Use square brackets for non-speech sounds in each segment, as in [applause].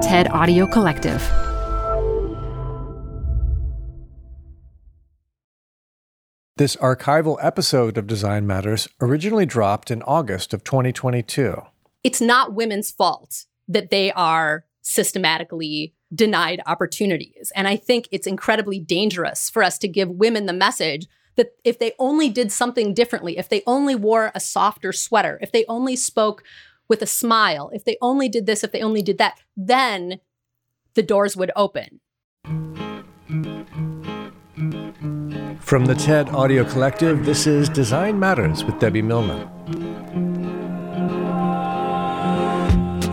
TED Audio Collective. This archival episode of Design Matters originally dropped in August of 2022. It's not women's fault that they are systematically denied opportunities. And I think it's incredibly dangerous for us to give women the message that if they only did something differently, if they only wore a softer sweater, if they only spoke with a smile, if they only did this, if they only did that, then the doors would open. From the TED Audio Collective, this is Design Matters with Debbie Millman.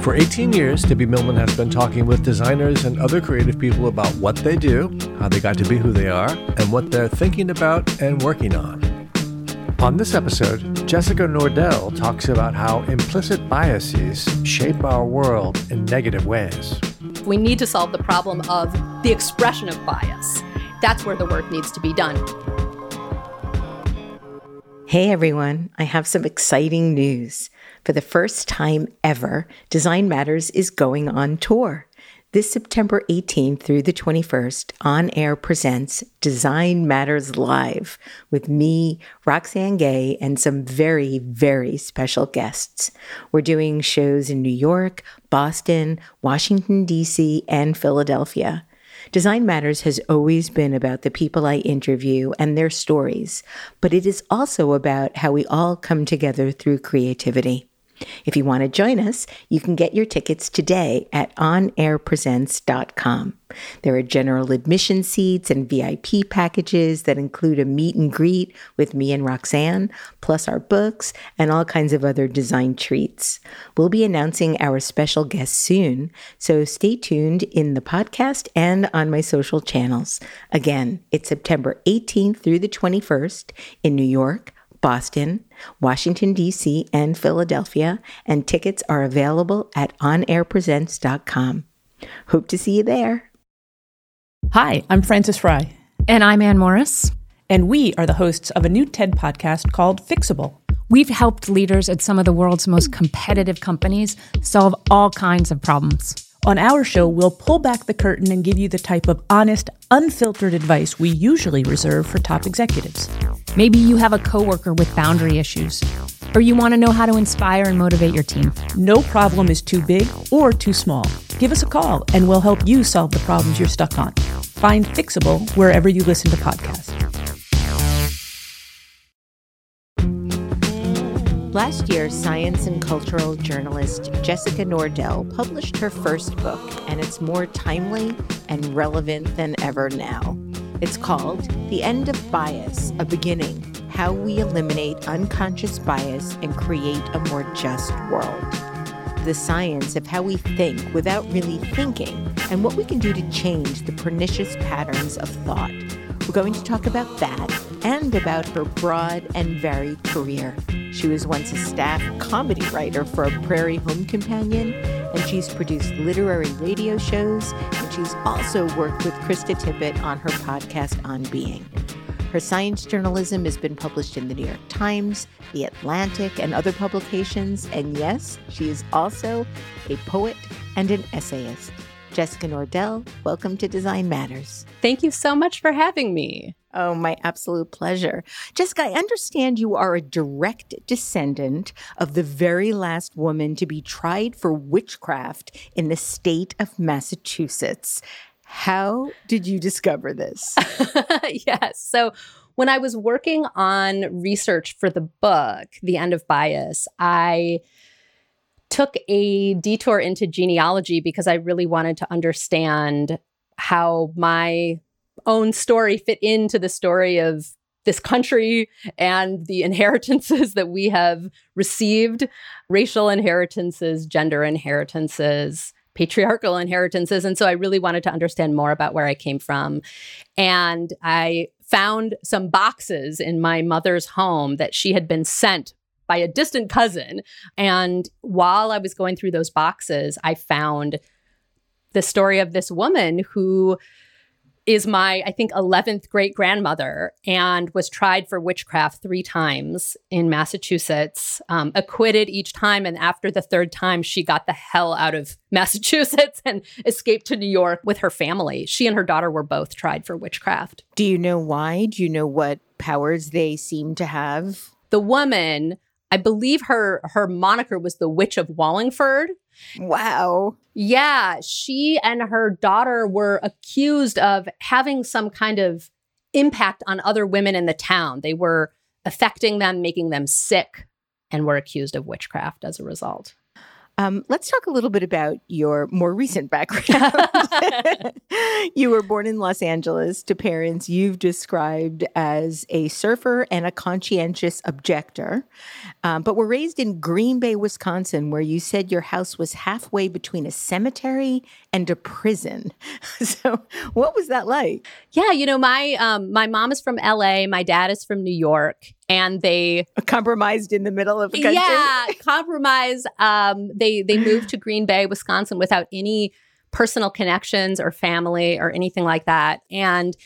For 18 years, Debbie Millman has been talking with designers and other creative people about what they do, how they got to be who they are, and what they're thinking about and working on. On this episode, Jessica Nordell talks about how implicit biases shape our world in negative ways. We need to solve the problem of the expression of bias. That's where the work needs to be done. Hey everyone, I have some exciting news. For the first time ever, Design Matters is going on tour. This September 18th through the 21st, On Air presents Design Matters Live with me, Roxane Gay, and some very, very special guests. We're doing shows in New York, Boston, Washington, D.C., and Philadelphia. Design Matters has always been about the people I interview and their stories, but it is also about how we all come together through creativity. If you want to join us, you can get your tickets today at onairpresents.com. There are general admission seats and VIP packages that include a meet and greet with me and Roxane, plus our books and all kinds of other design treats. We'll be announcing our special guests soon, so stay tuned in the podcast and on my social channels. Again, it's September 18th through the 21st in New York, Boston, Washington, D.C., and Philadelphia, and tickets are available at onairpresents.com. Hope to see you there. Hi, I'm Frances Frei. And I'm Anne Morriss. And we are the hosts of a new TED podcast called Fixable. We've helped leaders at some of the world's most competitive companies solve all kinds of problems. On our show, we'll pull back the curtain and give you the type of honest, unfiltered advice we usually reserve for top executives. Maybe you have a coworker with boundary issues, or you want to know how to inspire and motivate your team. No problem is too big or too small. Give us a call and we'll help you solve the problems you're stuck on. Find Fixable wherever you listen to podcasts. Last year, science and cultural journalist Jessica Nordell published her first book, and it's more timely and relevant than ever now. It's called The End of Bias A Beginning How We Eliminate Unconscious Bias and Create a More Just World. The science of how we think without really thinking, and what we can do to change the pernicious patterns of thought. We're going to talk about that and about her broad and varied career. She was once a staff comedy writer for a Prairie Home Companion, and she's produced literary radio shows, and she's also worked with Krista Tippett on her podcast On Being. Her science journalism has been published in the New York Times, The Atlantic, and other publications. And yes, she is also a poet and an essayist. Jessica Nordell, welcome to Design Matters. Thank you so much for having me. Oh, my absolute pleasure. Jessica, I understand you are a direct descendant of the very last woman to be tried for witchcraft in the state of Massachusetts. How did you discover this? [laughs] yes. So, when I was working on research for the book, The End of Bias, I took a detour into genealogy because I really wanted to understand how my own story fit into the story of this country and the [laughs] inheritances that we have received racial inheritances, gender inheritances, patriarchal inheritances. And so I really wanted to understand more about where I came from. And I found some boxes in my mother's home that she had been sent by a distant cousin. And while I was going through those boxes, I found the story of this woman who is my, I think, 11th great grandmother and was tried for witchcraft three times in Massachusetts, um, acquitted each time. And after the third time, she got the hell out of [laughs] Massachusetts and escaped to New York with her family. She and her daughter were both tried for witchcraft. Do you know why? Do you know what powers they seem to have? The woman, I believe her her moniker was the Witch of Wallingford. Wow. Yeah, she and her daughter were accused of having some kind of impact on other women in the town. They were affecting them, making them sick, and were accused of witchcraft as a result. Um, let's talk a little bit about your more recent background. [laughs] you were born in Los Angeles to parents you've described as a surfer and a conscientious objector, um, but were raised in Green Bay, Wisconsin, where you said your house was halfway between a cemetery and a prison. [laughs] so, what was that like? Yeah, you know, my um, my mom is from L.A., my dad is from New York, and they compromised in the middle of the country. Yeah, compromise. Um, they they moved to Green Bay, Wisconsin, without any personal connections or family or anything like that, and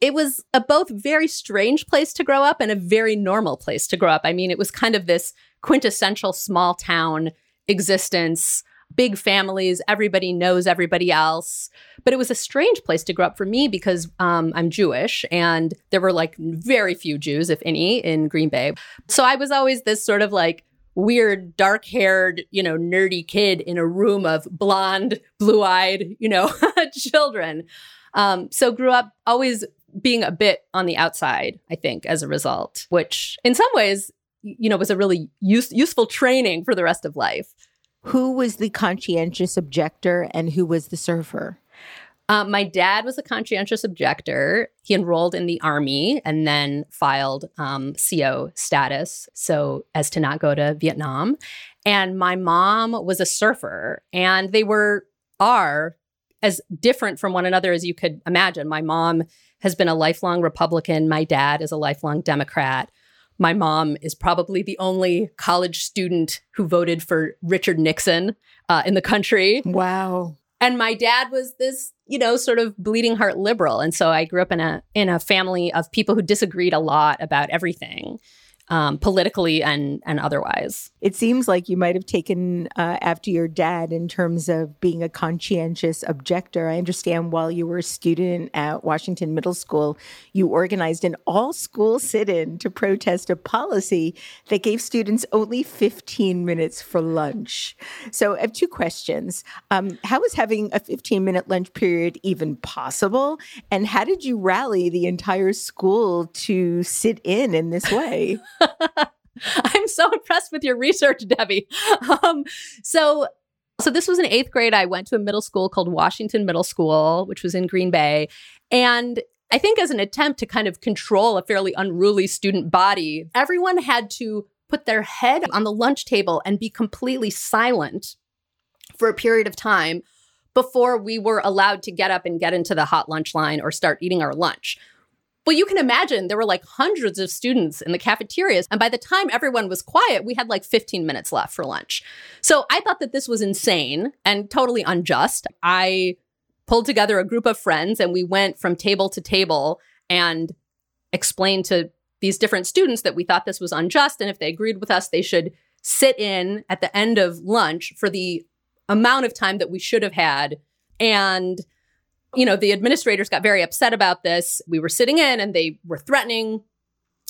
it was a both very strange place to grow up and a very normal place to grow up. I mean, it was kind of this quintessential small town existence big families, everybody knows everybody else. But it was a strange place to grow up for me because um, I'm Jewish and there were like very few Jews, if any, in Green Bay. So I was always this sort of like weird, dark haired, you know, nerdy kid in a room of blonde, blue eyed, you know, [laughs] children. Um, so grew up always being a bit on the outside, I think, as a result, which in some ways, you know, was a really use- useful training for the rest of life. Who was the conscientious objector and who was the surfer? Um, my dad was a conscientious objector. He enrolled in the army and then filed um, CO status, so as to not go to Vietnam. And my mom was a surfer, and they were are as different from one another as you could imagine. My mom has been a lifelong Republican. My dad is a lifelong Democrat. My mom is probably the only college student who voted for Richard Nixon uh, in the country. Wow. And my dad was this, you know, sort of bleeding heart liberal. And so I grew up in a in a family of people who disagreed a lot about everything um, politically and and otherwise. It seems like you might have taken uh, after your dad in terms of being a conscientious objector. I understand while you were a student at Washington Middle School, you organized an all-school sit-in to protest a policy that gave students only 15 minutes for lunch. So I have two questions: um, How was having a 15-minute lunch period even possible, and how did you rally the entire school to sit in in this way? [laughs] [laughs] I'm so impressed with your research, Debbie. Um, so, so this was in eighth grade. I went to a middle school called Washington Middle School, which was in Green Bay, and I think as an attempt to kind of control a fairly unruly student body, everyone had to put their head on the lunch table and be completely silent for a period of time before we were allowed to get up and get into the hot lunch line or start eating our lunch. Well, you can imagine there were like hundreds of students in the cafeterias. And by the time everyone was quiet, we had like 15 minutes left for lunch. So I thought that this was insane and totally unjust. I pulled together a group of friends and we went from table to table and explained to these different students that we thought this was unjust. And if they agreed with us, they should sit in at the end of lunch for the amount of time that we should have had. And you know, the administrators got very upset about this. We were sitting in and they were threatening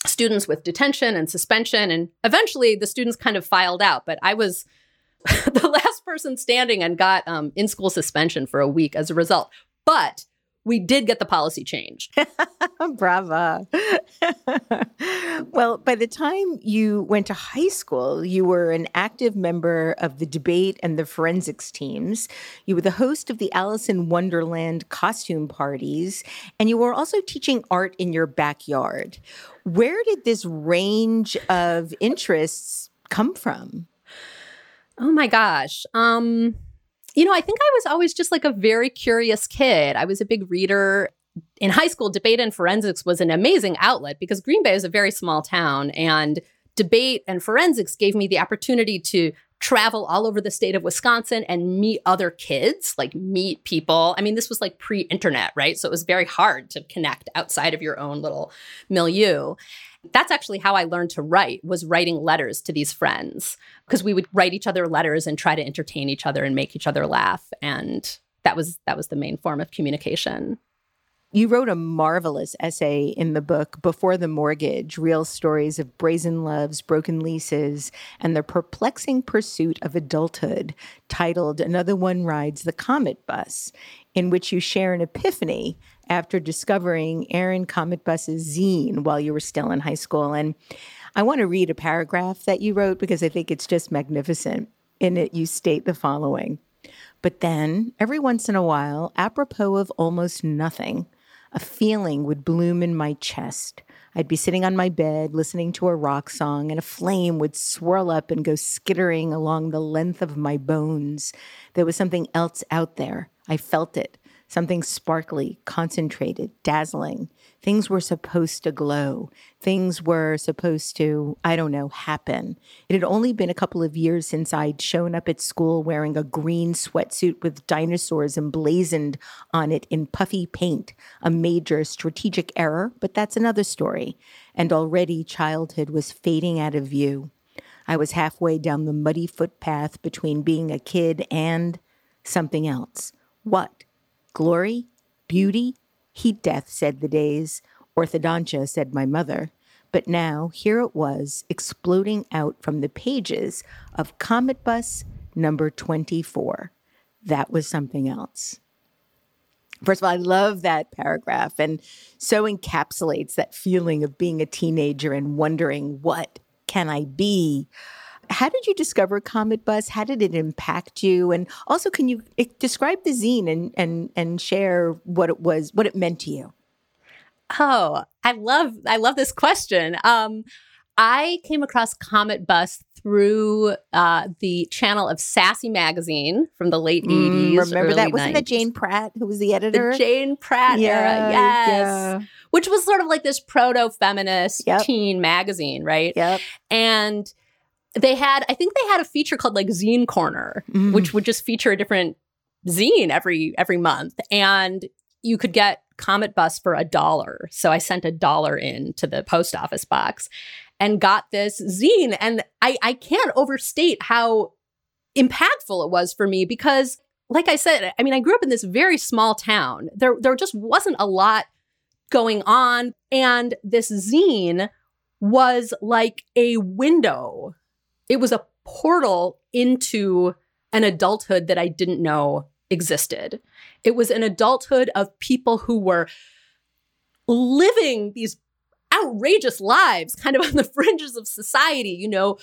students with detention and suspension. And eventually the students kind of filed out. But I was [laughs] the last person standing and got um, in school suspension for a week as a result. But we did get the policy change. [laughs] Brava. well, by the time you went to high school, you were an active member of the debate and the forensics teams. You were the host of the Alice in Wonderland costume parties, and you were also teaching art in your backyard. Where did this range of interests come from? Oh my gosh. Um you know, I think I was always just like a very curious kid. I was a big reader. In high school, debate and forensics was an amazing outlet because Green Bay is a very small town and debate and forensics gave me the opportunity to travel all over the state of Wisconsin and meet other kids, like meet people. I mean, this was like pre internet, right? So it was very hard to connect outside of your own little milieu. That's actually how I learned to write was writing letters to these friends because we would write each other letters and try to entertain each other and make each other laugh and that was that was the main form of communication. You wrote a marvelous essay in the book, Before the Mortgage Real Stories of Brazen Loves, Broken Leases, and the Perplexing Pursuit of Adulthood, titled Another One Rides the Cometbus, in which you share an epiphany after discovering Aaron Cometbus's zine while you were still in high school. And I want to read a paragraph that you wrote because I think it's just magnificent. In it, you state the following. But then, every once in a while, apropos of almost nothing, a feeling would bloom in my chest. I'd be sitting on my bed listening to a rock song, and a flame would swirl up and go skittering along the length of my bones. There was something else out there. I felt it something sparkly, concentrated, dazzling. Things were supposed to glow. Things were supposed to, I don't know, happen. It had only been a couple of years since I'd shown up at school wearing a green sweatsuit with dinosaurs emblazoned on it in puffy paint, a major strategic error, but that's another story. And already childhood was fading out of view. I was halfway down the muddy footpath between being a kid and something else. What? Glory, beauty, heat death, said the days. Orthodontia, said my mother. But now, here it was, exploding out from the pages of Cometbus number 24. That was something else. First of all, I love that paragraph and so encapsulates that feeling of being a teenager and wondering, what can I be? How did you discover Cometbus? How did it impact you? And also, can you eh, describe the zine and and and share what it was, what it meant to you? Oh, I love I love this question. Um, I came across Cometbus through uh, the channel of Sassy Magazine from the late mm, 80s. Remember that? Wasn't 90s. that Jane Pratt who was the editor? The Jane Pratt yeah, era, yes. Yeah. Which was sort of like this proto feminist yep. teen magazine, right? Yep. And they had i think they had a feature called like zine corner mm. which would just feature a different zine every every month. And you could get Cometbus for a dollar. So i sent a dollar in to the post office box and got this zine. And i i can't overstate how impactful it was for me because like i said i mean i grew up in this very small town. There there just wasn't a lot going on. And this zine was like a window it was a portal into an adulthood that I didn't know existed. It was an adulthood of people who were living these outrageous lives, kind of [laughs] on the fringes of society, you know,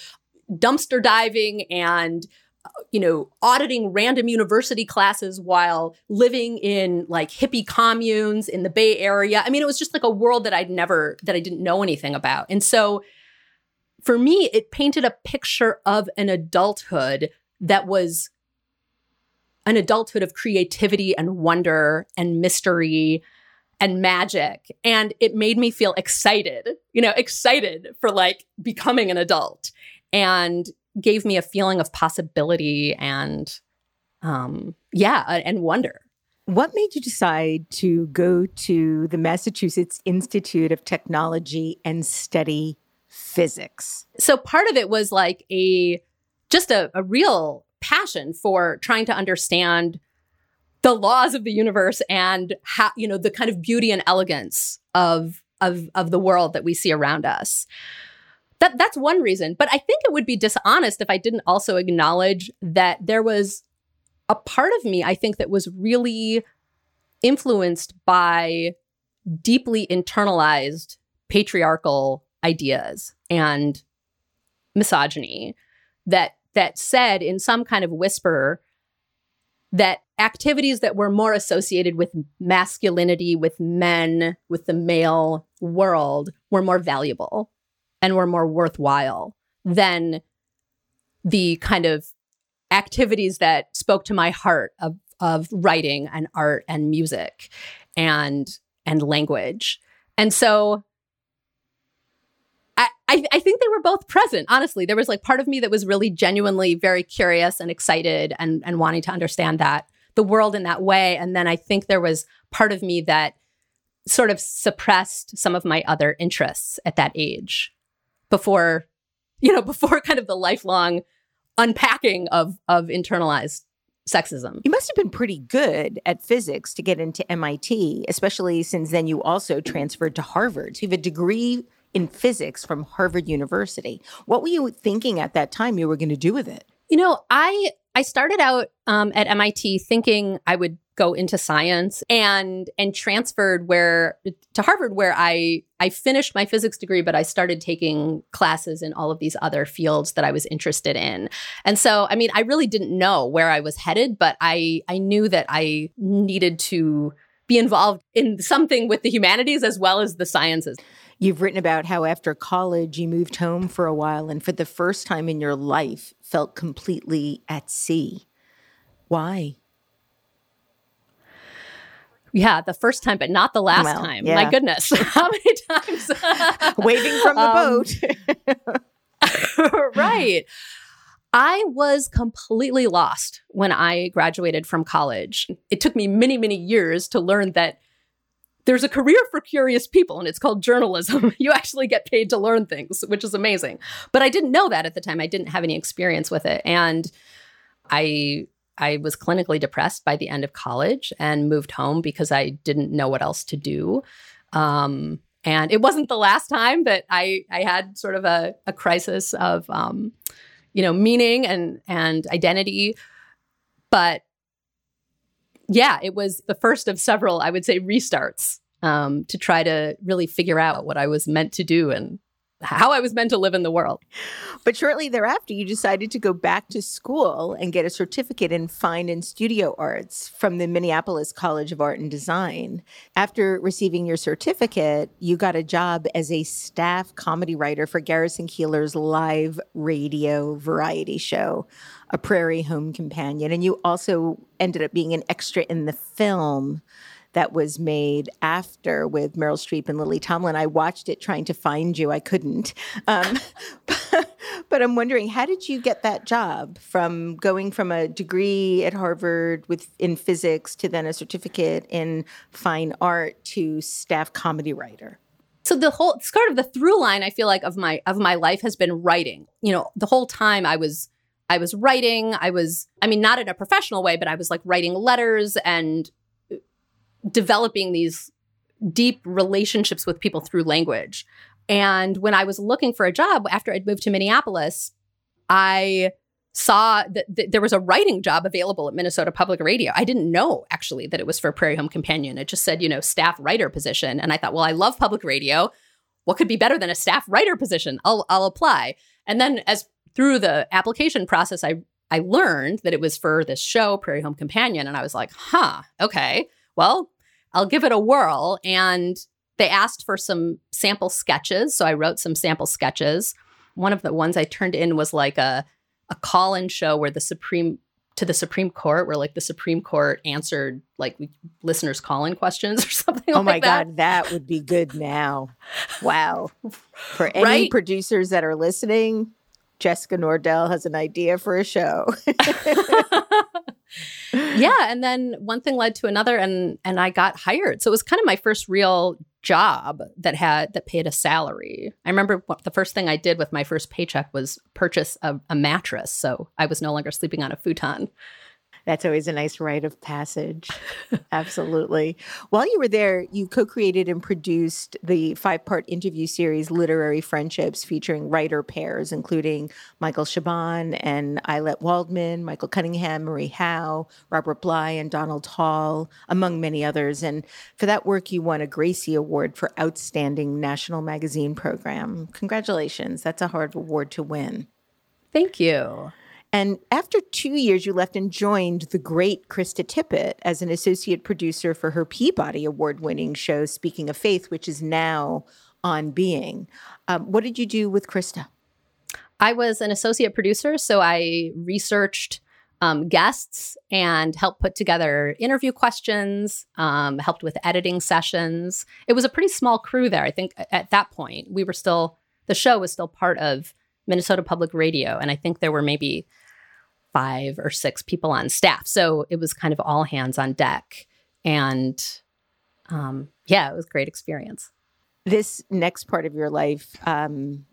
dumpster diving and uh, you know, auditing random university classes while living in like hippie communes in the Bay Area. I mean, it was just like a world that I'd never, that I didn't know anything about. And so for me, it painted a picture of an adulthood that was an adulthood of creativity and wonder and mystery and magic. And it made me feel excited, you know, excited for like becoming an adult and gave me a feeling of possibility and, um, yeah, and wonder. What made you decide to go to the Massachusetts Institute of Technology and study physics. So part of it was like a just a, a real passion for trying to understand the laws of the universe and how you know the kind of beauty and elegance of of of the world that we see around us. That that's one reason, but I think it would be dishonest if I didn't also acknowledge that there was a part of me I think that was really influenced by deeply internalized patriarchal ideas and misogyny that that said in some kind of whisper that activities that were more associated with masculinity with men with the male world were more valuable and were more worthwhile than the kind of activities that spoke to my heart of of writing and art and music and and language. And so I, I, think they were both present. Honestly, there was like part of me that was really genuinely very curious and excited and and wanting to understand that the world in that way. And then I think there was part of me that sort of suppressed some of my other interests at that age before, you know, [laughs] before kind of the lifelong unpacking of of internalized sexism. You must have been pretty good at physics to get into MIT, especially since then you also transferred to Harvard. So you have a degree in physics from Harvard University. What were you thinking at that time you were going to do with it? You know, I I started out um, at MIT thinking I would go into science and and transferred where to Harvard where I I finished my physics degree but I started taking classes in all of these other fields that I was interested in. And so I mean I really didn't know where I was headed but I I knew that I needed to be involved in something with the humanities as well as the sciences. You've written about how after college you moved home for a while and for the first time in your life felt completely at sea. Why? Yeah, the first time, but not the last well, time. Yeah. My goodness. [laughs] How many times? [laughs] Waving from the um, boat. [laughs] right. I was completely lost when I graduated from college. It took me many, many years to learn that there's a career for curious people and it's called journalism. [laughs] you actually get paid to learn things, which is amazing. But I didn't know that at the time. I didn't have any experience with it. And I I was clinically depressed by the end of college and moved home because I didn't know what else to do. Um, and it wasn't the last time that I I had sort of a, a crisis of um, you know meaning and and identity, but yeah, it was the first of several, I would say, restarts um, to try to really figure out what I was meant to do and how I was meant to live in the world. But shortly thereafter, you decided to go back to school and get a certificate in fine and studio arts from the Minneapolis College of Art and Design. After receiving your certificate, you got a job as a staff comedy writer for Garrison Keillor's live radio variety show a prairie home companion. And you also ended up being an extra in the film that was made after with Meryl Streep and Lily Tomlin. I watched it trying to find you. I couldn't. Um, [laughs] but I'm wondering, how did you get that job from going from a degree at Harvard with in physics to then a certificate in fine art to staff comedy writer? so the whole sort of the through line i feel like of my of my life has been writing you know the whole time i was I was writing. I was, I mean, not in a professional way, but I was like writing letters and uh, developing these deep relationships with people through language. And when I was looking for a job after I'd moved to Minneapolis, I saw that th- there was a writing job available at Minnesota Public Radio. I didn't know actually that it was for Prairie Home Companion. It just said, you know, staff writer position. And I thought, well, I love public radio. What could be better than a staff writer position? I'll, I'll apply. And then as through the application process, I I learned that it was for this show, Prairie Home Companion, and I was like, huh, okay, well, I'll give it a whirl. And they asked for some sample sketches, so I wrote some sample sketches. One of the ones I turned in was like a a call-in show where the Supreme to the Supreme Court, where like the Supreme Court answered like listeners call-in questions [laughs] or something. Oh like my that. God, that would be good now. Wow. [laughs] For any right? producers that are listening, Jessica Nordell has an idea for a show. [laughs] yeah, and then one thing led to another and and I got hired. So it was kind of my first real job that had that paid a salary. I remember what, the first thing I did with my first paycheck was purchase a, a mattress, so I was no longer sleeping on a futon. That's always a nice rite of passage. [laughs] Absolutely. While you were there, you co created and produced the five part interview series, Literary Friendships, featuring writer pairs, including Michael Chabon and Ayelet Waldman, Michael Cunningham, Marie Howe, Robert Bly, and Donald Hall, among many others. And for that work, you won a Gracie Award for Outstanding National Magazine Program. Congratulations. That's a hard award to win. Thank you. And after two years, you left and joined the great Krista Tippett as an associate producer for her Peabody Award winning show, Speaking of Faith, which is now on Being. Um, what did you do with Krista? I was an associate producer, so I researched um, guests and helped put together interview questions, um, helped with editing sessions. It was a pretty small crew there. I think at that point, we were still the show was still part of Minnesota Public Radio. And I think there were maybe five or six people on staff. So it was kind of all hands on deck. And um, yeah, it was a great experience. This next part of your life um,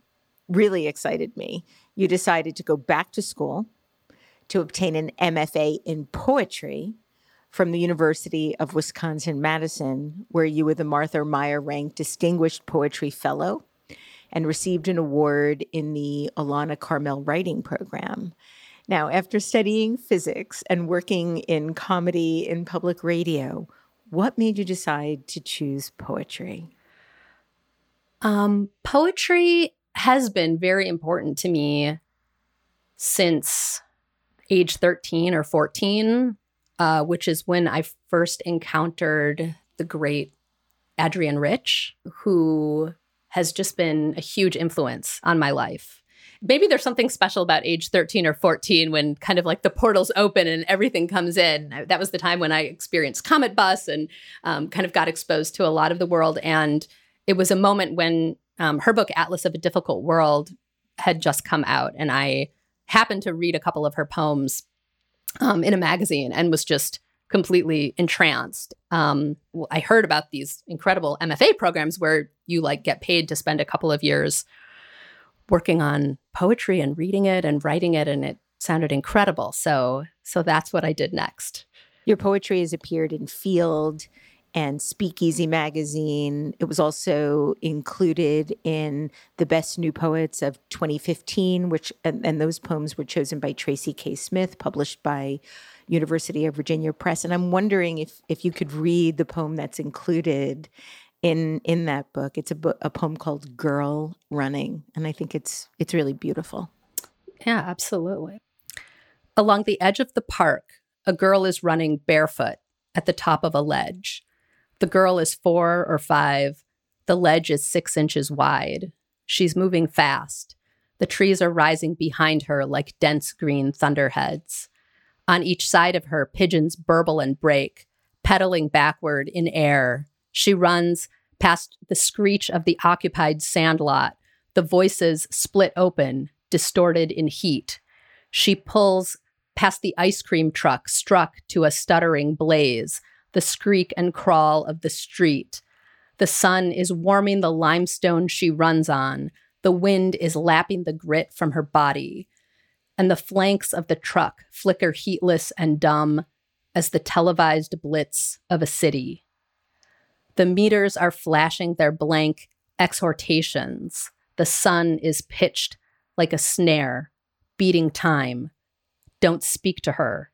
really excited me. You decided to go back to school to obtain an MFA in poetry from the University of Wisconsin Madison, where you were the Martha Meier Renk Distinguished Poetry Fellow and received an award in the Alana Carmel Writing Program. Now, after studying physics and working in comedy in public radio, what made you decide to choose poetry? Um, poetry has been very important to me since age 13 or 14, uh, which is when I first encountered the great Adrienne Rich, who has just been a huge influence on my life. Maybe there's something special about age 13 or 14 when kind of like the portals open and everything comes in. That was the time when I experienced Cometbus and um, kind of got exposed to a lot of the world. And it was a moment when um, her book, Atlas of a Difficult World, had just come out. And I happened to read a couple of her poems um, in a magazine and was just completely entranced. Um, I heard about these incredible MFA programs where you like get paid to spend a couple of years working on poetry and reading it and writing it, and it sounded incredible. So, so that's what I did next. Your poetry has appeared in Field and Speakeasy magazine. It was also included in the Best New Poets of 2015, which and, and, those poems were chosen by Tracy K. Smith, published by University of Virginia Press. And I'm wondering if if you could read the poem that's included in in that book. It's a book, a poem called "Girl Running," and I think it's it's really beautiful. Yeah, absolutely. Along the edge of the park, a girl is running barefoot at the top of a ledge. The girl is four or five. The ledge is six inches wide. She's moving fast. The trees are rising behind her like dense green thunderheads. On each side of her, pigeons burble and break, pedaling backward in air. She runs past the screech of the occupied sandlot, the voices split open, distorted in heat. She pulls past the ice cream truck, struck to a stuttering blaze, the screak and crawl of the street. The sun is warming the limestone she runs on. The wind is lapping the grit from her body. And the flanks of the truck flicker heatless and dumb as the televised blitz of a city. The meters are flashing their blank exhortations. The sun is pitched like a snare, beating time. Don't speak to her.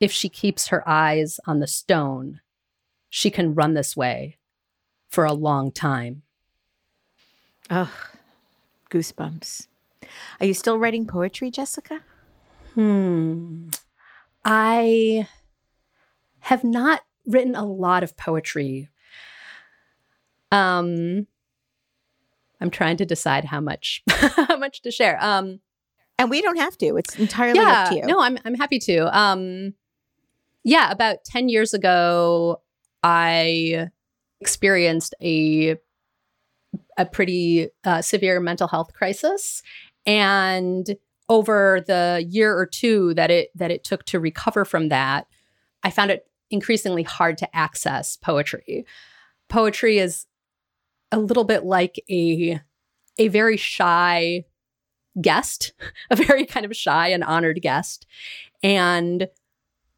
If she keeps her eyes on the stone, she can run this way for a long time. Oh, goosebumps. Are you still writing poetry, Jessica? Hmm. I have not written a lot of poetry. Um I'm trying to decide how much [laughs] how much to share. Um and we don't have to. It's entirely yeah, up to you. No, I'm I'm happy to. Um yeah, about 10 years ago, I experienced a a pretty uh, severe mental health crisis and over the year or two that it that it took to recover from that i found it increasingly hard to access poetry poetry is a little bit like a a very shy guest [laughs] a very kind of shy and honored guest and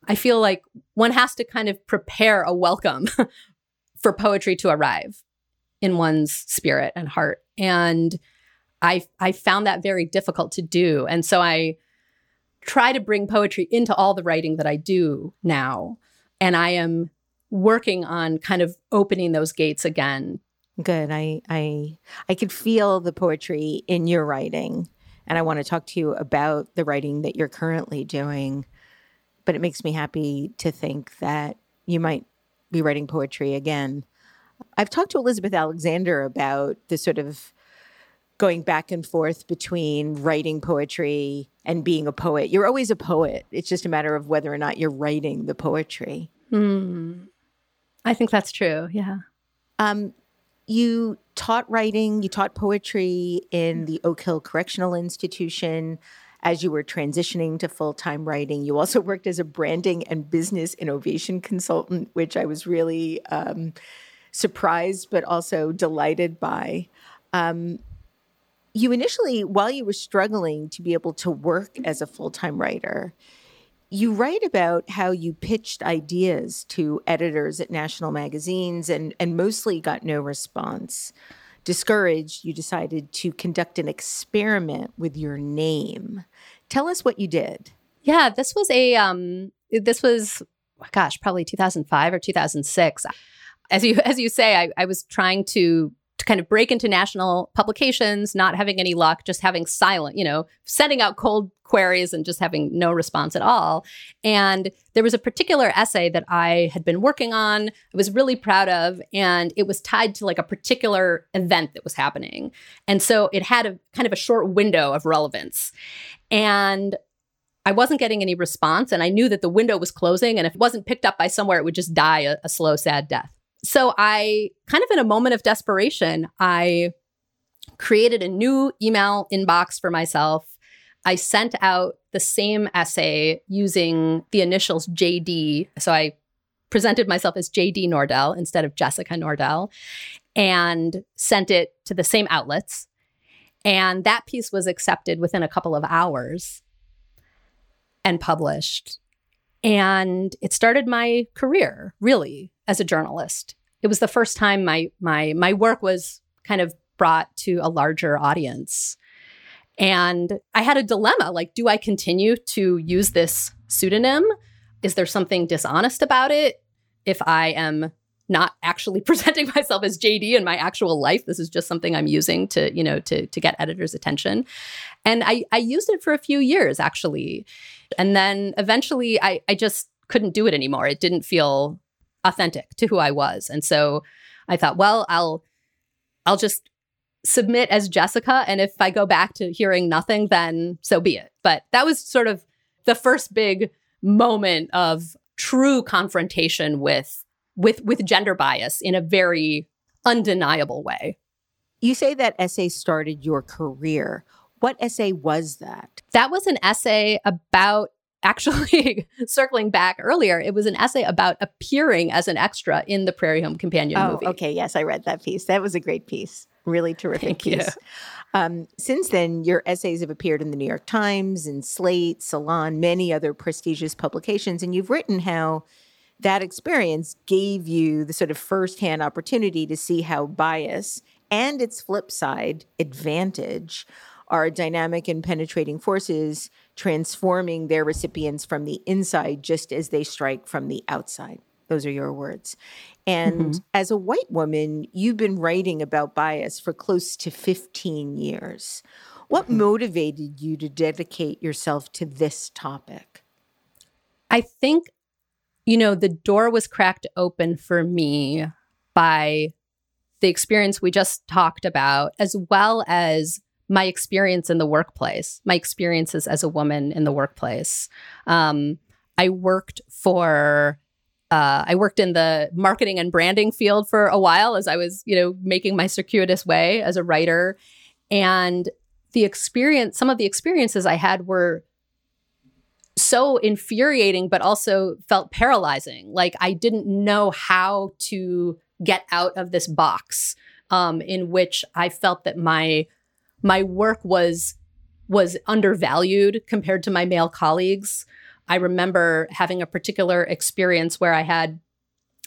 I feel like one has to kind of prepare a welcome [laughs] for poetry to arrive in one's spirit and heart. And I I found that very difficult to do. And so I try to bring poetry into all the writing that I do now. And I am working on kind of opening those gates again. Good. I I I could feel the poetry in your writing. And I want to talk to you about the writing that you're currently doing but it makes me happy to think that you might be writing poetry again. I've talked to Elizabeth Alexander about the sort of going back and forth between writing poetry and being a poet. You're always a poet. It's just a matter of whether or not you're writing the poetry. Hmm. I think that's true. Yeah. Um, you taught writing, you taught poetry in the Oak Hill Correctional Institution as you were transitioning to full time writing. You also worked as a branding and business innovation consultant, which I was really um, surprised but also delighted by. Um, you initially, while you were struggling to be able to work as a full time writer, you write about how you pitched ideas to editors at national magazines and, and mostly got no response. Discouraged, you decided to conduct an experiment with your name. Tell us what you did. Yeah, this was a um this was gosh, probably 2005 or 2006. As you as you say, I, I was trying to to kind of break into national publications, not having any luck, just having silent, you know, sending out cold queries and just having no response at all. And there was a particular essay that I had been working on, I was really proud of, and it was tied to like a particular event that was happening. And so it had a kind of a short window of relevance. And I wasn't getting any response, and I knew that the window was closing. And if it wasn't picked up by somewhere, it would just die a, a slow, sad death. So I kind of in a moment of desperation, I created a new email inbox for myself. I sent out the same essay using the initials JD. So I presented myself as JD Nordell instead of Jessica Nordell and sent it to the same outlets. And that piece was accepted within a couple of hours and published. And it started my career, really, as a journalist. It was the first time my my my work was kind of brought to a larger audience. And I had a dilemma like do I continue to use this pseudonym? Is there something dishonest about it if I am not actually [laughs] presenting myself as JD in my actual life. This is just something I'm using to, you know, to to get editors' attention. And I I used it for a few years actually. And then eventually I I just couldn't do it anymore. It didn't feel authentic to who I was. And so I thought, well, I'll I'll just submit as Jessica and if I go back to hearing nothing then so be it. But that was sort of the first big moment of true confrontation with with with gender bias in a very undeniable way. You say that essay started your career. What essay was that? That was an essay about actually [laughs] circling back earlier, it was an essay about appearing as an extra in the Prairie Home Companion oh, movie. Okay, yes, I read that piece. That was a great piece. Really terrific Thank piece. Um, since then, your essays have appeared in the New York Times and Slate, Salon, many other prestigious publications, and you've written how that experience gave you the sort of firsthand opportunity to see how bias and its flip side, advantage, are dynamic and penetrating forces transforming their recipients from the inside just as they strike from the outside. Those are your words. And mm-hmm. as a white woman, you've been writing about bias for close to 15 years. What mm-hmm. motivated you to dedicate yourself to this topic? I think, you know, the door was cracked open for me by the experience we just talked about, as well as my experience in the workplace, my experiences as a woman in the workplace. Um, I worked for uh, I worked in the marketing and branding field for a while as I was, you know, making my circuitous way as a writer. And the experience, some of the experiences I had were so infuriating, but also felt paralyzing. Like I didn't know how to get out of this box um, in which I felt that my my work was was undervalued compared to my male colleagues. I remember having a particular experience where I had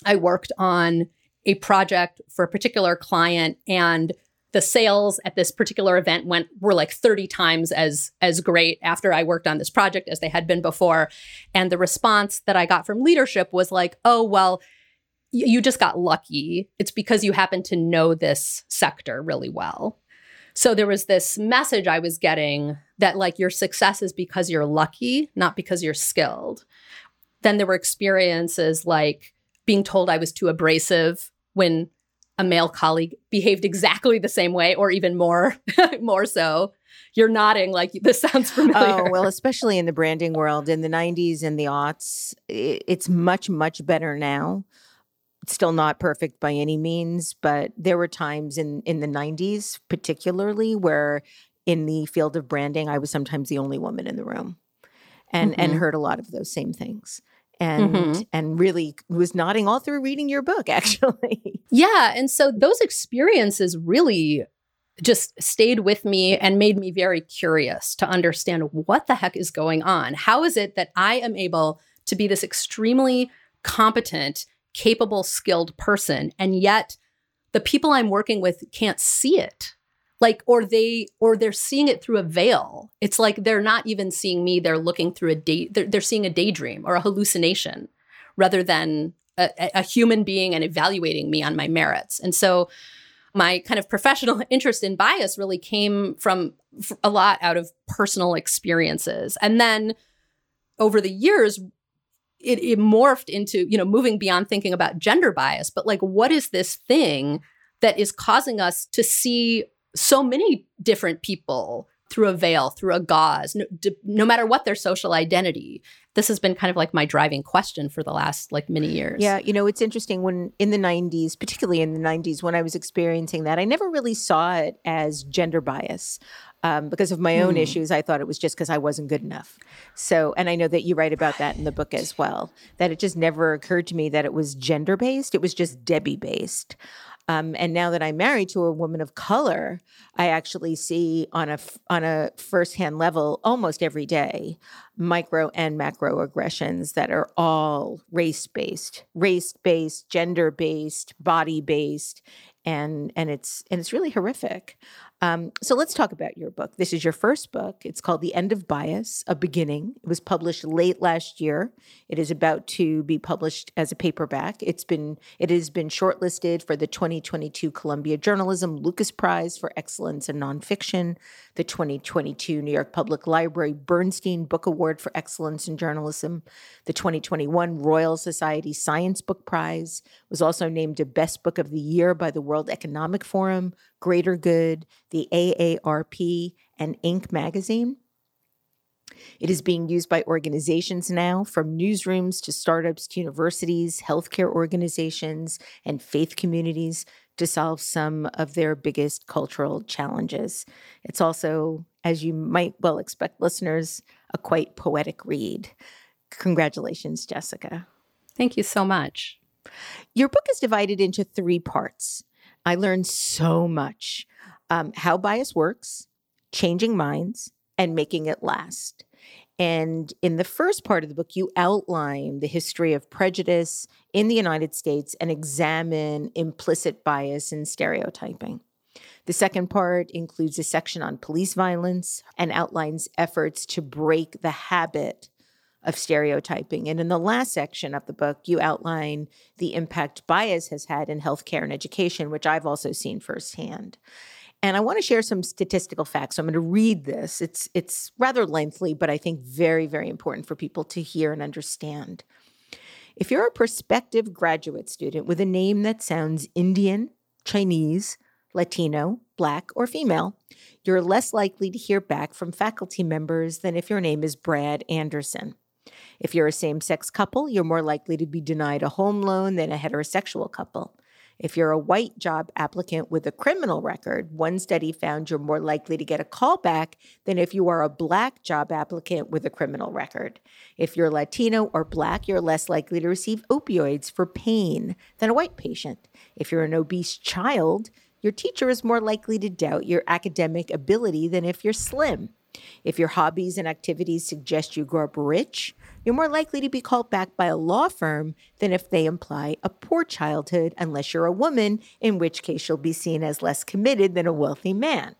I worked on a project for a particular client and the sales at this particular event went were like 30 times as as great after I worked on this project as they had been before. And the response that I got from leadership was like oh well you just got lucky. It's because you happen to know this sector really well so there was this message I was getting that like your success is because you're lucky, not because you're skilled. Then there were experiences like being told I was too abrasive when a male colleague behaved exactly the same way or even more [laughs] more so. You're nodding like this sounds familiar. Oh, well, [laughs] especially in the branding world in the 90s and the aughts, it's much much better now. Still not perfect by any means, but there were times in in the 90s particularly where in the field of branding I was sometimes the only woman in the room and mm-hmm. and heard a lot of those same things and mm-hmm. and really was nodding all through reading your book [laughs] actually. Yeah, and so those experiences really just stayed with me and made me very curious to understand what the heck is going on. How is it that I am able to be this extremely competent, capable, skilled person and yet the people I'm working with can't see it? like or they or they're seeing it through a veil. It's like they're not even seeing me they're looking through a day they're, they're seeing a daydream or a hallucination rather than a, a human being and evaluating me on my merits. And so my kind of professional [laughs] interest in bias really came from a lot out of personal experiences. And then over the years it, it morphed into you know moving beyond thinking about gender bias but like what is this thing that is causing us to see so many different people through a veil, through a gauze, no, no, matter what their social identity. This has been kind of like my driving question for the last like many years. Yeah, you know, it's interesting when in the 90s, particularly in the 90s, when I was experiencing that, I never really saw it as gender bias. Um, because of my own hmm. issues, I thought it was just because I wasn't good enough. So, and I know that you write about that in the book as well, that it just never occurred to me that it was gender based. It was just Debbie based. Um, and now that I'm married to a woman of color, I actually see on a on a firsthand level almost every day micro and macro aggressions that are all race based, race based, gender based, body based, and and it's and it's really horrific. Um, so let's talk about your book. This is your first book. It's called The End of Bias, A Beginning. It was published late last year. It is about to be published as a paperback. It's been it has been shortlisted for the 2022 Columbia Journalism Lukas Prize for Excellence in Nonfiction, the 2022 New York Public Library Bernstein Book Award for Excellence in Journalism, the 2021 Royal Society Science Book Prize, was also named a Best Book of the Year by the World Economic Forum, Greater Good, the AARP, and Inc. magazine. It is being used by organizations now, from newsrooms to startups to universities, healthcare organizations, and faith communities to solve some of their biggest cultural challenges. It's also, as you might well expect, listeners, a quite poetic read. Congratulations, Jessica. Thank you so much. Your book is divided into three parts. I learned so much um, how bias works, changing minds, and making it last. And in the first part of the book, you outline the history of prejudice in the United States and examine implicit bias and stereotyping. The second part includes a section on police violence and outlines efforts to break the habit of stereotyping. And in the last section of the book, you outline the impact bias has had in healthcare and education, which I've also seen firsthand. And I want to share some statistical facts. So I'm going to read this. It's it's rather lengthy, but I think very very important for people to hear and understand. If you're a prospective graduate student with a name that sounds Indian, Chinese, Latino, Black, or female, you're less likely to hear back from faculty members than if your name is Brad Anderson. If you're a same sex couple, you're more likely to be denied a home loan than a heterosexual couple. If you're a white job applicant with a criminal record, one study found you're more likely to get a call back than if you are a black job applicant with a criminal record. If you're Latino or black, you're less likely to receive opioids for pain than a white patient. If you're an obese child, your teacher is more likely to doubt your academic ability than if you're slim. If your hobbies and activities suggest you grew up rich, you're more likely to be called back by a law firm than if they imply a poor childhood, unless you're a woman, in which case you'll be seen as less committed than a wealthy man.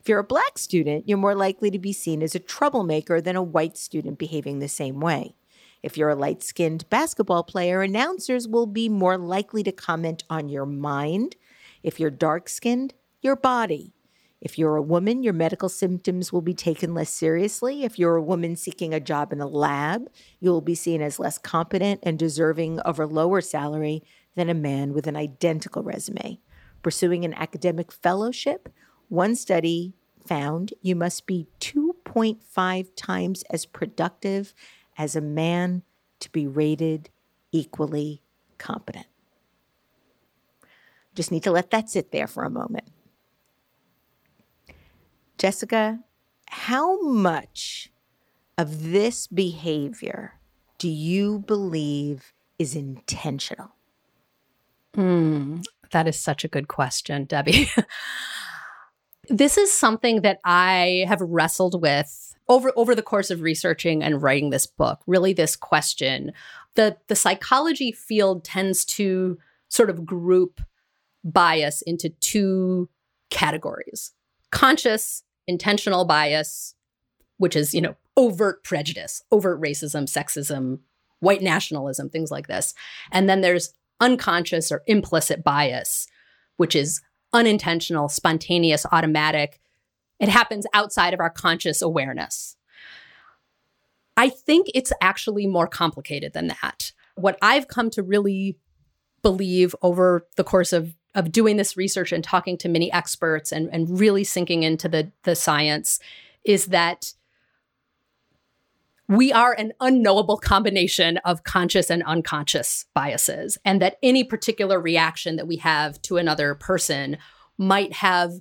If you're a black student, you're more likely to be seen as a troublemaker than a white student behaving the same way. If you're a light skinned basketball player, announcers will be more likely to comment on your mind. If you're dark skinned, your body. If you're a woman, your medical symptoms will be taken less seriously. If you're a woman seeking a job in a lab, you will be seen as less competent and deserving of a lower salary than a man with an identical resume. Pursuing an academic fellowship, one study found you must be 2.5 times as productive as a man to be rated equally competent. Just need to let that sit there for a moment. Jessica, how much of this behavior do you believe is intentional? Mm, that is such a good question, Debbie. [laughs] this is something that I have wrestled with over over the course of researching and writing this book. Really, this question. The the psychology field tends to sort of group bias into two categories: conscious, intentional bias, which is you know overt prejudice, overt racism, sexism, white nationalism, things like this, and then there's unconscious or implicit bias, which is unintentional, spontaneous, automatic. It happens outside of our conscious awareness. I think it's actually more complicated than that. What I've come to really believe over the course of, of doing this research and talking to many experts and, and really sinking into the, the science is that we are an unknowable combination of conscious and unconscious biases, and that any particular reaction that we have to another person might have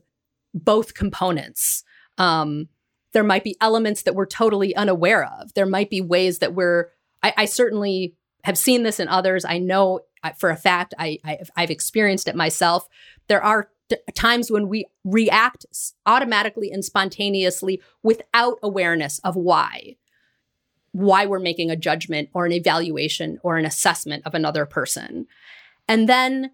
both components. Um, there might be elements that we're totally unaware of. There might be ways that we're, I, I certainly have seen this in others. I know for a fact, I, I, I've experienced it myself. There are times when we react automatically and spontaneously without awareness of why why we're making a judgment or an evaluation or an assessment of another person. And then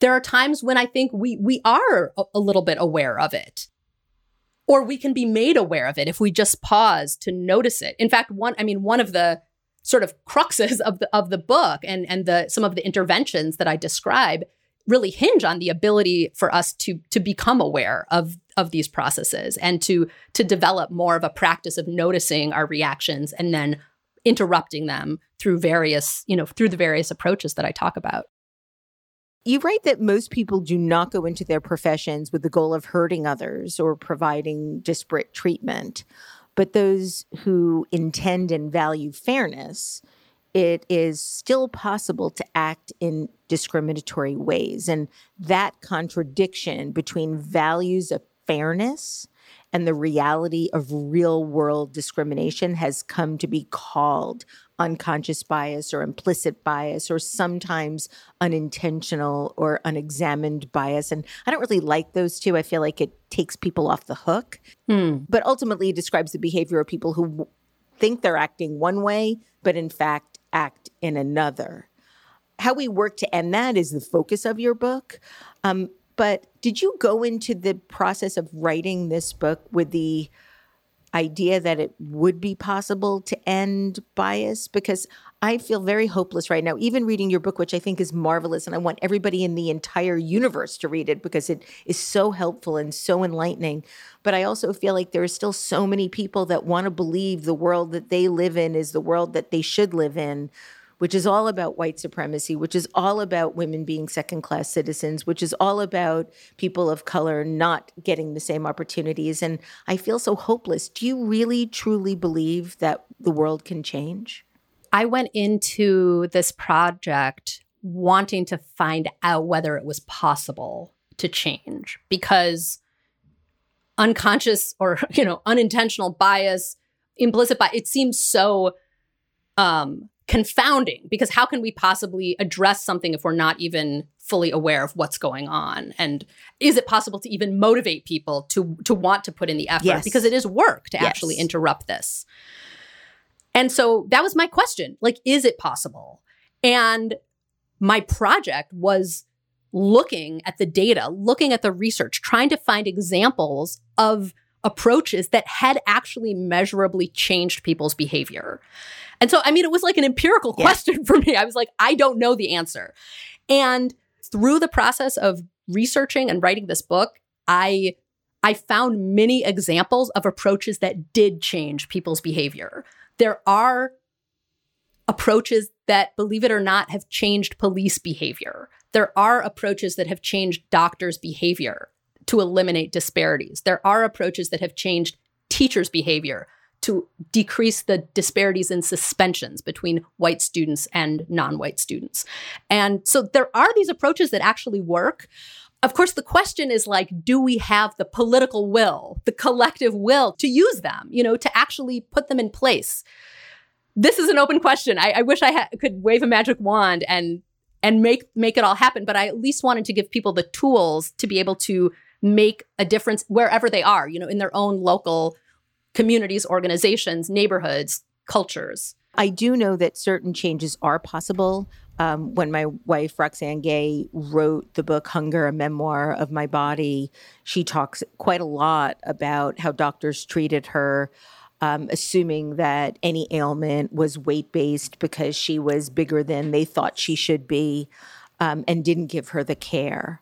there are times when I think we we are a, a little bit aware of it. Or we can be made aware of it if we just pause to notice it. In fact, one I mean one of the sort of cruxes of the of the book and and the some of the interventions that I describe really hinge on the ability for us to to become aware of of these processes and to to develop more of a practice of noticing our reactions and then interrupting them through various you know through the various approaches that I talk about. You write that most people do not go into their professions with the goal of hurting others or providing disparate treatment. But those who intend and value fairness it is still possible to act in discriminatory ways. And that contradiction between values of fairness and the reality of real world discrimination has come to be called unconscious bias or implicit bias or sometimes unintentional or unexamined bias. And I don't really like those two. I feel like it takes people off the hook. Hmm. But ultimately, it describes the behavior of people who think they're acting one way, but in fact act in another. How we work to end that is the focus of your book. Um, but did you go into the process of writing this book with the idea that it would be possible to end bias? Because I feel very hopeless right now, even reading your book, which I think is marvelous. And I want everybody in the entire universe to read it because it is so helpful and so enlightening. But I also feel like there are still so many people that want to believe the world that they live in is the world that they should live in which is all about white supremacy, which is all about women being second class citizens, which is all about people of color not getting the same opportunities. And I feel so hopeless. Do you really, truly believe that the world can change? I went into this project wanting to find out whether it was possible to change because unconscious or [laughs] you know unintentional bias implicit bias it seems so um confounding because how can we possibly address something if we're not even fully aware of what's going on and is it possible to even motivate people to to want to put in the effort yes. because it is work to yes. actually interrupt this and so that was my question like is it possible and my project was looking at the data looking at the research trying to find examples of approaches that had actually measurably changed people's behavior and so, I mean, it was like an empirical yeah. question for me. I was like, I don't know the answer. And through the process of researching and writing this book, I I found many examples of approaches that did change people's behavior. There are approaches that, believe it or not, have changed police behavior. There are approaches that have changed doctors' behavior to eliminate disparities. There are approaches that have changed teachers' behavior to decrease the disparities in suspensions between white students and non-white students. And so there are these approaches that actually work. Of course, the question is like, do we have the political will, the collective will to use them, you know, to actually put them in place? This is an open question. I, I wish I ha- could wave a magic wand and and make make it all happen, but I at least wanted to give people the tools to be able to make a difference wherever they are, you know, in their own local communities, organizations, neighborhoods, cultures. I do know that certain changes are possible. Um, when my wife, Roxane Gay, wrote the book Hunger, a memoir of my body, she talks quite a lot about how doctors treated her, um, assuming that any ailment was weight based because she was bigger than they thought she should be um, and didn't give her the care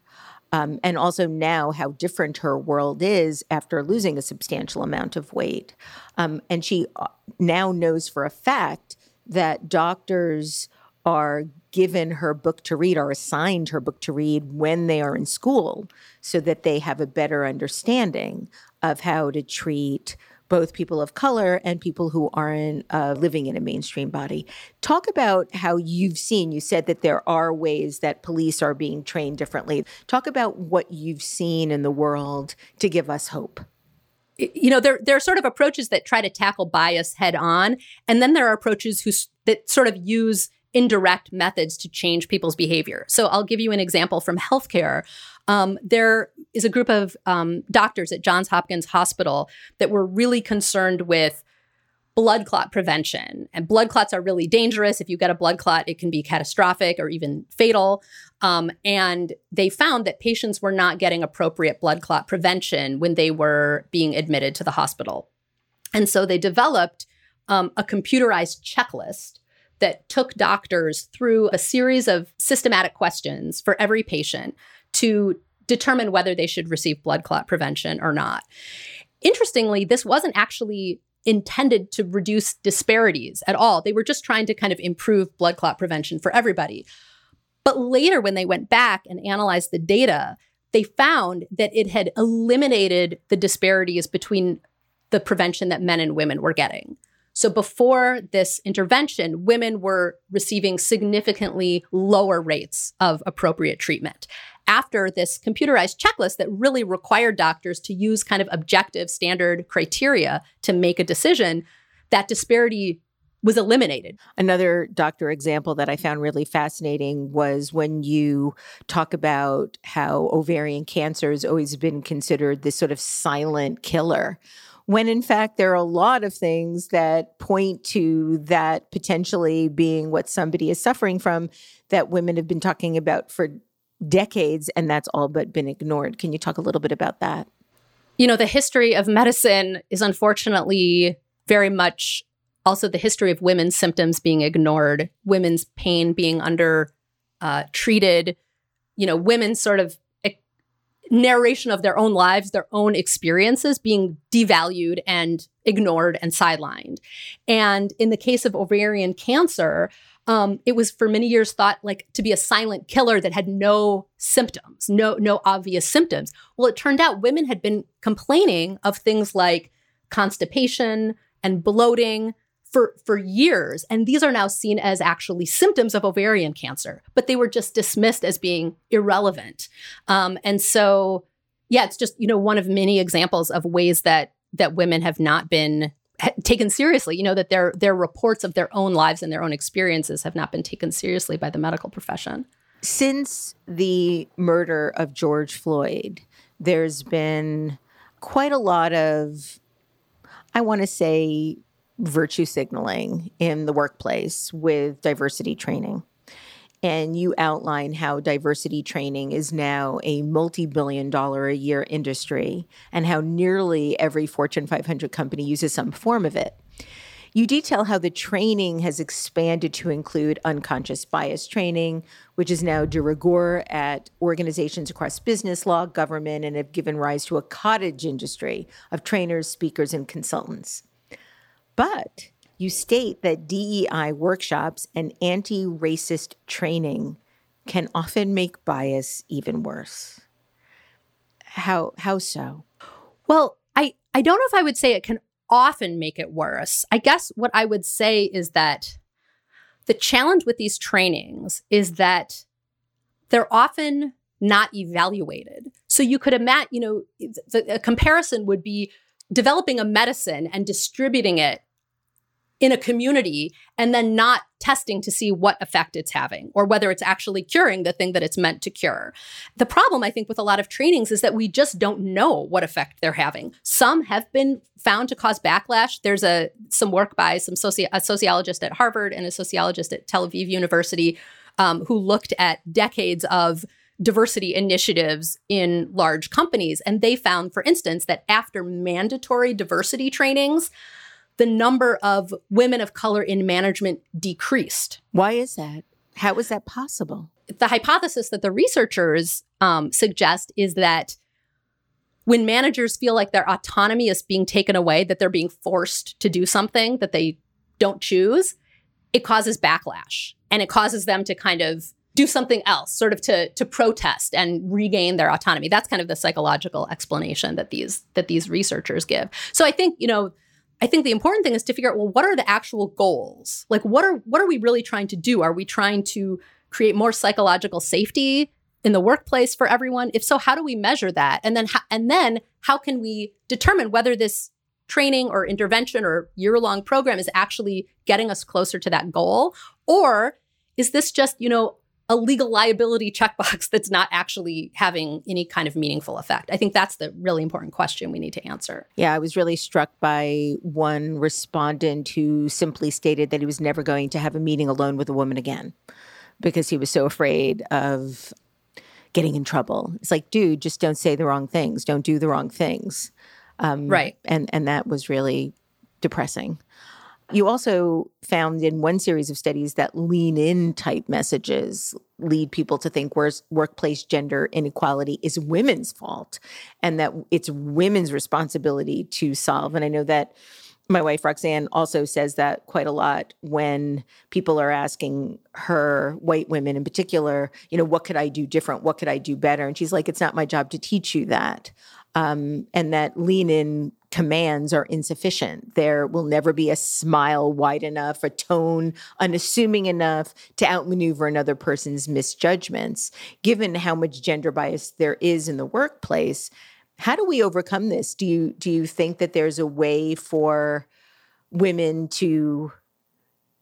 um, and also now how different her world is after losing a substantial amount of weight. Um, and she uh, now knows for a fact that doctors are given her book to read are assigned her book to read when they are in school so that they have a better understanding of how to treat both people of color and people who aren't uh, living in a mainstream body. Talk about how you've seen, you said that there are ways that police are being trained differently. Talk about what you've seen in the world to give us hope you know there there are sort of approaches that try to tackle bias head on and then there are approaches who that sort of use indirect methods to change people's behavior so i'll give you an example from healthcare um, there is a group of um, doctors at Johns Hopkins Hospital that were really concerned with blood clot prevention. And blood clots are really dangerous. If you get a blood clot, it can be catastrophic or even fatal. Um, and they found that patients were not getting appropriate blood clot prevention when they were being admitted to the hospital. And so they developed um, a computerized checklist that took doctors through a series of systematic questions for every patient to determine whether they should receive blood clot prevention or not. Interestingly, this wasn't actually intended to reduce disparities at all. They were just trying to kind of improve blood clot prevention for everybody. But later, when they went back and analyzed the data, they found that it had eliminated the disparities between the prevention that men and women were getting. So before this intervention, women were receiving significantly lower rates of appropriate treatment after this computerized checklist that really required doctors to use kind of objective standard criteria to make a decision, that disparity was eliminated. Another doctor example that I found really fascinating was when you talk about how ovarian cancer has always been considered this sort of silent killer. When in fact, there are a lot of things that point to that potentially being what somebody is suffering from that women have been talking about for decades, and that's all but been ignored. Can you talk a little bit about that? You know, the history of medicine is unfortunately very much also the history of women's symptoms being ignored, women's pain being under uh, treated, you know, women's sort of narration of their own lives, their own experiences being devalued and ignored and sidelined. And in the case of ovarian cancer, um, it was for many years thought like to be a silent killer that had no symptoms, no no obvious symptoms. Well, it turned out women had been complaining of things like constipation and bloating for for years, and these are now seen as actually symptoms of ovarian cancer, but they were just dismissed as being irrelevant. Um, and so, yeah, it's just you know one of many examples of ways that that women have not been taken seriously. You know that their their reports of their own lives and their own experiences have not been taken seriously by the medical profession. Since the murder of George Floyd, there's been quite a lot of, I want to say, virtue signaling in the workplace with diversity training and you outline how diversity training is now a multi billion dollar a year industry and how nearly every Fortune 500 company uses some form of it. You detail how the training has expanded to include unconscious bias training, which is now de rigueur at organizations across business, law, government, and have given rise to a cottage industry of trainers, speakers, and consultants. But you state that DEI workshops and anti racist training can often make bias even worse. How, how so? Well, I, I don't know if I would say it can often make it worse. I guess what I would say is that the challenge with these trainings is that they're often not evaluated. So you could imagine, you know, the, a comparison would be developing a medicine and distributing it in a community and then not testing to see what effect it's having or whether it's actually curing the thing that it's meant to cure. The problem, I think, with a lot of trainings is that we just don't know what effect they're having. Some have been found to cause backlash. There's a some work by some soci- a sociologist at Harvard and a sociologist at Tel Aviv University um, who looked at decades of diversity initiatives in large companies. And they found, for instance, that after mandatory diversity trainings, the number of women of color in management decreased. Why is that? How is that possible? The hypothesis that the researchers um, suggest is that when managers feel like their autonomy is being taken away, that they're being forced to do something that they don't choose, it causes backlash and it causes them to kind of do something else, sort of to to protest and regain their autonomy. That's kind of the psychological explanation that these that these researchers give. So I think, you know, I think the important thing is to figure out well what are the actual goals? Like what are what are we really trying to do? Are we trying to create more psychological safety in the workplace for everyone? If so, how do we measure that? And then and then how can we determine whether this training or intervention or year-long program is actually getting us closer to that goal or is this just, you know, a legal liability checkbox [laughs] that's not actually having any kind of meaningful effect? I think that's the really important question we need to answer. Yeah, I was really struck by one respondent who simply stated that he was never going to have a meeting alone with a woman again because he was so afraid of getting in trouble. It's like, dude, just don't say the wrong things, don't do the wrong things. Um, right. And and that was really depressing. You also found in one series of studies that lean in type messages lead people to think workplace gender inequality is women's fault and that it's women's responsibility to solve. And I know that my wife Roxane also says that quite a lot when people are asking her, white women in particular, you know, what could I do different? What could I do better? And she's like, it's not my job to teach you that. Um, and that lean in commands are insufficient. There will never be a smile wide enough, a tone unassuming enough to outmaneuver another person's misjudgments. Given how much gender bias there is in the workplace, how do we overcome this? Do you do you think that there's a way for women to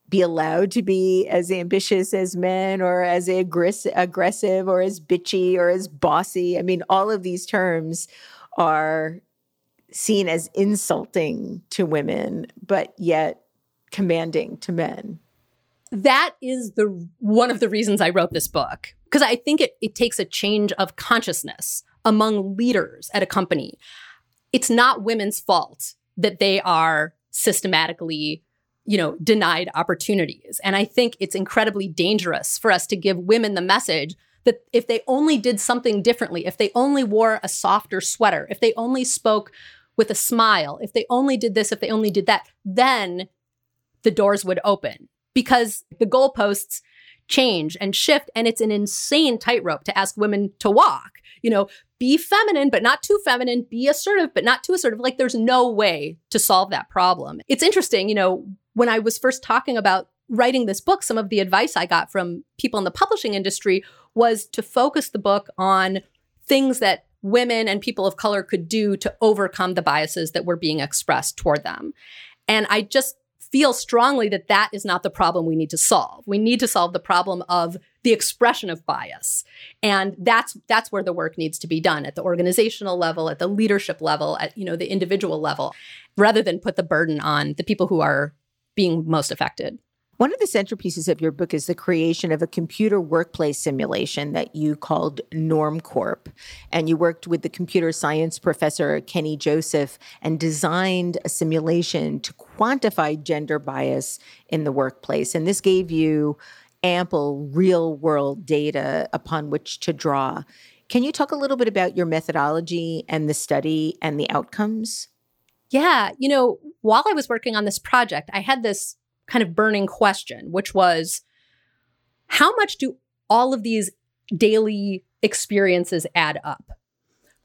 be allowed to be as ambitious as men or as aggressive or as bitchy or as bossy? I mean, all of these terms are seen as insulting to women, but yet commanding to men. That is the one of the reasons I wrote this book because I think it, it takes a change of consciousness among leaders at a company. It's not women's fault that they are systematically you know denied opportunities and i think it's incredibly dangerous for us to give women the message that if they only did something differently if they only wore a softer sweater if they only spoke with a smile, if they only did this, if they only did that, then the doors would open because the goalposts change and shift. And it's an insane tightrope to ask women to walk. You know, be feminine, but not too feminine, be assertive, but not too assertive. Like there's no way to solve that problem. It's interesting, you know, when I was first talking about writing this book, some of the advice I got from people in the publishing industry was to focus the book on things that women and people of color could do to overcome the biases that were being expressed toward them. And I just feel strongly that that is not the problem we need to solve. We need to solve the problem of the expression of bias. And that's that's where the work needs to be done at the organizational level, at the leadership level, at you know the individual level, rather than put the burden on the people who are being most affected. One of the centerpieces of your book is the creation of a computer workplace simulation that you called NormCorp. And you worked with the computer science professor Kenny Joseph and designed a simulation to quantify gender bias in the workplace. And this gave you ample real world data upon which to draw. Can you talk a little bit about your methodology and the study and the outcomes? Yeah, you know, while I was working on this project, I had this kind of burning question, which was how much do all of these daily experiences add up?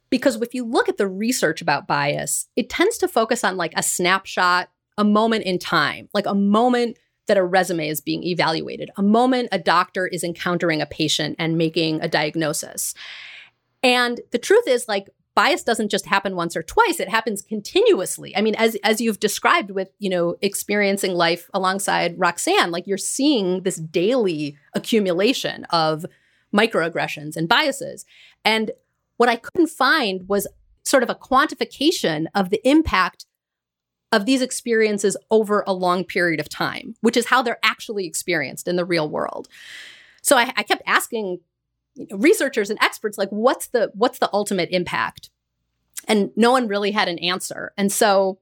Because if you look at the research about bias, it tends to focus on like a snapshot, a moment in time, like a moment that a resume is being evaluated, a moment a doctor is encountering a patient and making a diagnosis. And the truth is, like, bias doesn't just happen once or twice it happens continuously i mean as as you've described with you know experiencing life alongside roxane like you're seeing this daily accumulation of microaggressions and biases and what i couldn't find was sort of a quantification of the impact of these experiences over a long period of time, which is how they're actually experienced in the real world. So I, I kept asking you know, researchers and experts, like, what's the what's the ultimate impact? And no one really had an answer. And so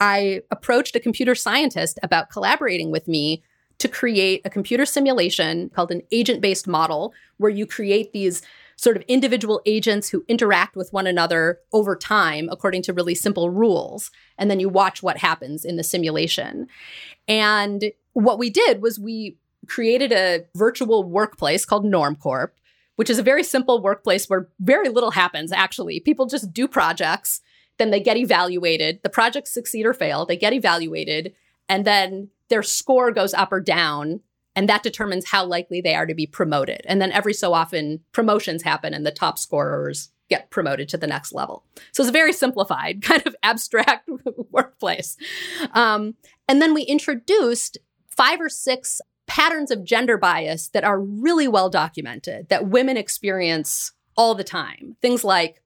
I approached a computer scientist about collaborating with me to create a computer simulation called an agent based model, where you create these sort of individual agents who interact with one another over time according to really simple rules. And then you watch what happens in the simulation. And what we did was we created a virtual workplace called NormCorp, which is a very simple workplace where very little happens actually. People just do projects, then they get evaluated. The projects succeed or fail, they get evaluated, and then their score goes up or down and that determines how likely they are to be promoted. And then every so often, promotions happen and the top scorers get promoted to the next level. So it's a very simplified, [laughs] kind of abstract [laughs] workplace. Um, and then we introduced five or six patterns of gender bias that are really well documented that women experience all the time. Things like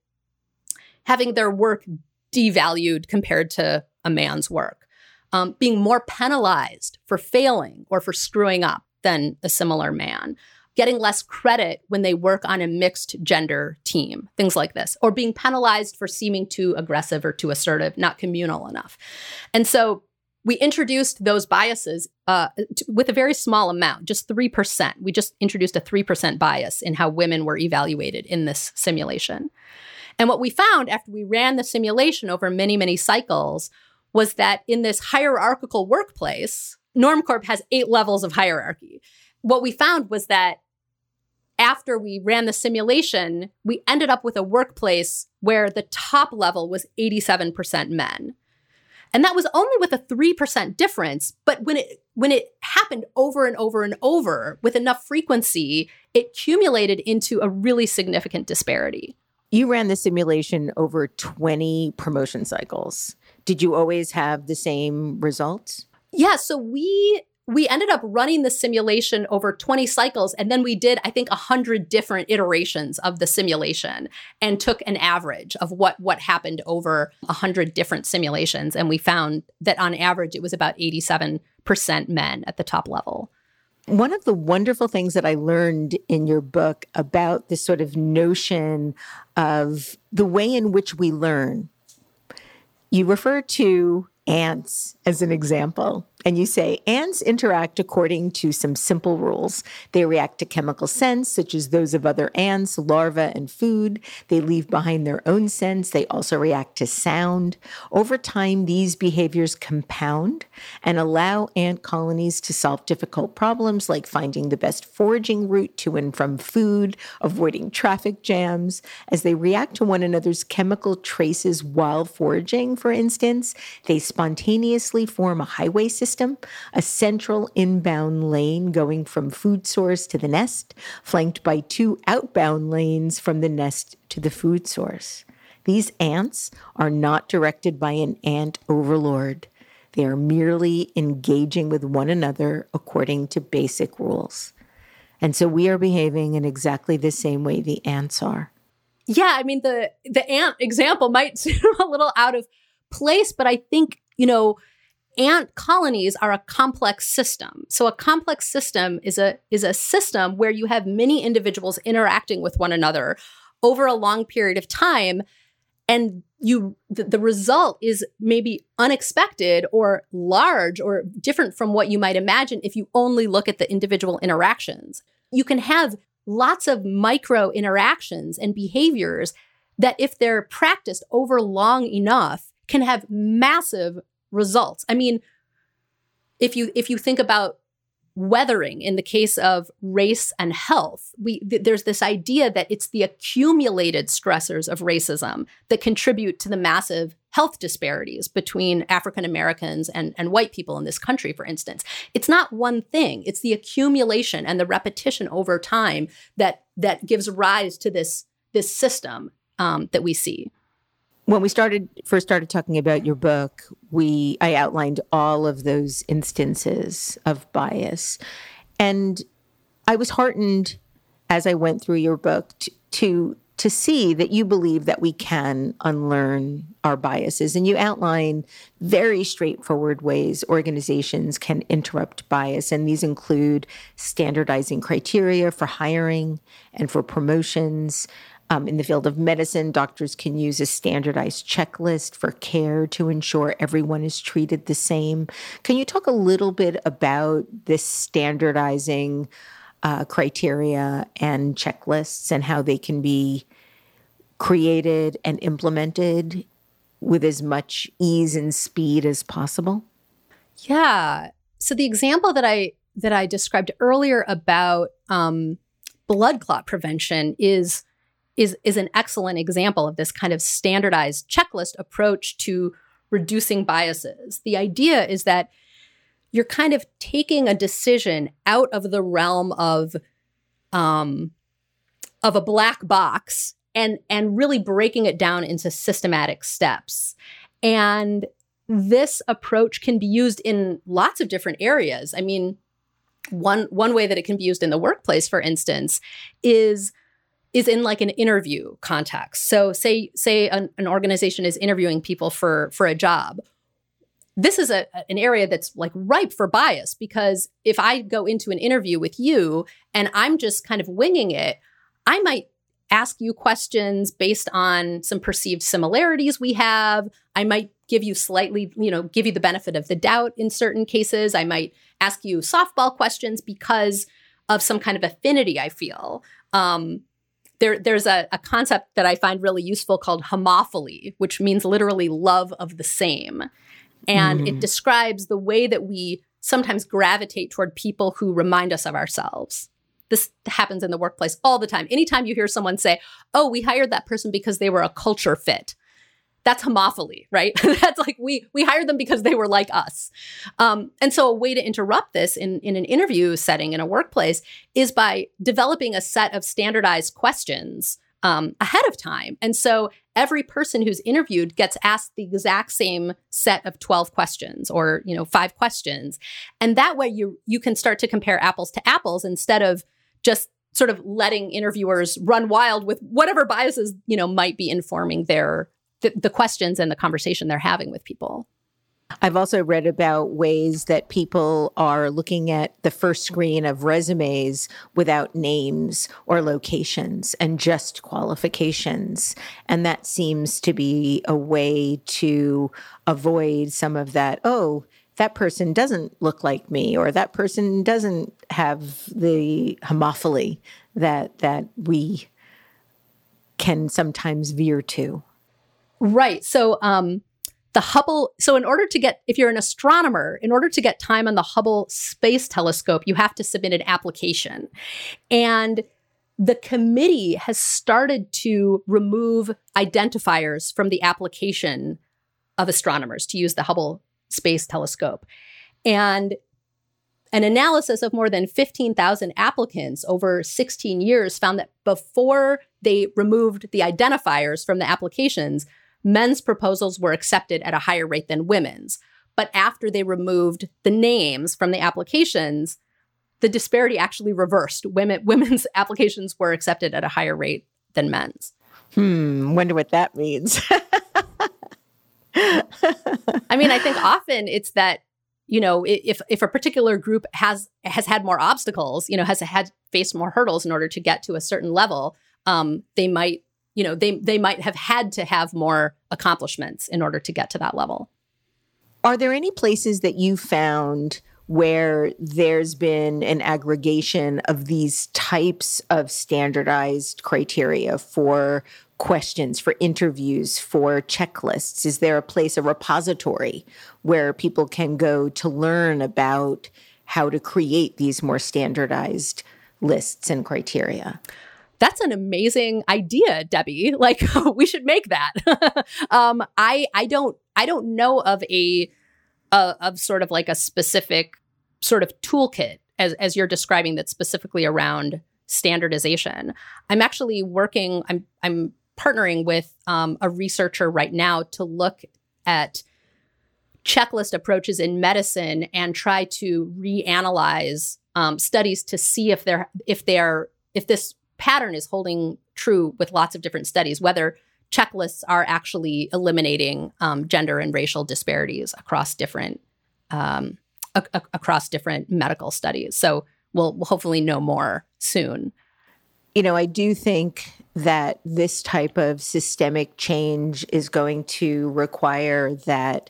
having their work devalued compared to a man's work um, being more penalized for failing or for screwing up than a similar man, getting less credit when they work on a mixed gender team, things like this, or being penalized for seeming too aggressive or too assertive, not communal enough. And so we introduced those biases uh, t- with a very small amount, just 3%. We just introduced a 3% bias in how women were evaluated in this simulation. And what we found after we ran the simulation over many, many cycles was that in this hierarchical workplace, Normcorp has eight levels of hierarchy. What we found was that after we ran the simulation, we ended up with a workplace where the top level was 87% men. And that was only with a 3% difference, but when it when it happened over and over and over with enough frequency, it accumulated into a really significant disparity. You ran the simulation over 20 promotion cycles did you always have the same results? Yeah, so we we ended up running the simulation over 20 cycles and then we did i think 100 different iterations of the simulation and took an average of what what happened over 100 different simulations and we found that on average it was about 87% men at the top level one of the wonderful things that I learned in your book about this sort of notion of the way in which we learn you refer to ants as an example. And you say ants interact according to some simple rules. They react to chemical scents, such as those of other ants, larvae, and food. They leave behind their own scents. They also react to sound. Over time, these behaviors compound and allow ant colonies to solve difficult problems like finding the best foraging route to and from food, avoiding traffic jams. As they react to one another's chemical traces while foraging, for instance, they spontaneously form a highway system, a central inbound lane going from food source to the nest, flanked by two outbound lanes from the nest to the food source. These ants are not directed by an ant overlord. They are merely engaging with one another according to basic rules. And so we are behaving in exactly the same way the ants are. Yeah, I mean the the ant example might [laughs] seem a little out of place, but I think you know, ant colonies are a complex system. So a complex system is a is a system where you have many individuals interacting with one another over a long period of time and you the, the result is maybe unexpected or large or different from what you might imagine if you only look at the individual interactions. You can have lots of micro interactions and behaviors that if they're practiced over long enough can have massive results. I mean, if you if you think about weathering in the case of race and health we th- there's this idea that it's the accumulated stressors of racism that contribute to the massive health disparities between african americans and, and white people in this country for instance. It's not one thing. It's the accumulation and the repetition over time that that gives rise to this this system um, that we see when we started first started talking about your book we i outlined all of those instances of bias. And i was heartened as i went through your book to to, to see that you believe that we can unlearn our biases. And you outline very straightforward ways organizations can interrupt bias. And these include standardizing criteria for hiring and for promotions um, in the field of medicine, doctors can use a standardized checklist for care to ensure everyone is treated the same. Can you talk a little bit about this standardizing uh, criteria and checklists and how they can be created and implemented with as much ease and speed as possible? Yeah. So the example that I that I described earlier about um, blood clot prevention is is is an excellent example of this kind of standardized checklist approach to reducing biases. The idea is that you're kind of taking a decision out of the realm of um, of a black box and and really breaking it down into systematic steps. And this approach can be used in lots of different areas. I mean, one one way that it can be used in the workplace, for instance, is is in like an interview context. So say say an, an organization is interviewing people for for a job. This is a, an area that's like ripe for bias because if I go into an interview with you and I'm just kind of winging it, I might ask you questions based on some perceived similarities we have. I might give you slightly, you know, give you the benefit of the doubt in certain cases. I might ask you softball questions because of some kind of affinity I feel. Um, there, there's a, a concept that I find really useful called homophily, which means literally love of the same. And mm. it describes the way that we sometimes gravitate toward people who remind us of ourselves. This happens in the workplace all the time. Anytime you hear someone say, Oh, we hired that person because they were a culture fit, that's homophily, right? [laughs] that's like we we hired them because they were like us. Um, and so a way to interrupt this in, in an interview setting in a workplace is by developing a set of standardized questions um, ahead of time. And so every person who's interviewed gets asked the exact same set of 12 questions or, you know, five questions. And that way you you can start to compare apples to apples instead of just sort of letting interviewers run wild with whatever biases, you know, might be informing their the, the questions and the conversation they're having with people. I've also read about ways that people are looking at the first screen of resumes without names or locations and just qualifications. And that seems to be a way to avoid some of that, oh, that person doesn't look like me or that person doesn't have the homophily that that we can sometimes veer to. Right. So um, the Hubble, so in order to get, if you're an astronomer, in order to get time on the Hubble Space Telescope, you have to submit an application. And the committee has started to remove identifiers from the application of astronomers to use the Hubble Space Telescope. And an analysis of more than 15,000 applicants over 16 years found that before they removed the identifiers from the applications, men's proposals were accepted at a higher rate than women's. But after they removed the names from the applications, the disparity actually reversed. Women, [laughs] women's applications were accepted at a higher rate than men's. Hmm, wonder what that means. [laughs] I mean, I think often it's that you know if if a particular group has has had more obstacles, you know, has had faced more hurdles in order to get to a certain level, um, they might you know they they might have had to have more accomplishments in order to get to that level are there any places that you found where there's been an aggregation of these types of standardized criteria for questions, for interviews, for checklists? Is there a place, a repository where people can go to learn about how to create these more standardized lists and criteria. That's an amazing idea, Debbie. [laughs] Like we should make that. [laughs] um, I I don't I don't know of a uh, of sort of like a specific sort of toolkit as as you're describing that's specifically around standardization. I'm actually working. I'm I'm partnering with um, a researcher right now to look at checklist approaches in medicine and try to reanalyze um, studies to see if they're if they're if this pattern is holding true with lots of different studies, whether checklists are actually eliminating um, gender and racial disparities across different um, a- a- across different medical studies. So we'll, we'll hopefully know more soon. You know, I do think that this type of systemic change is going to require that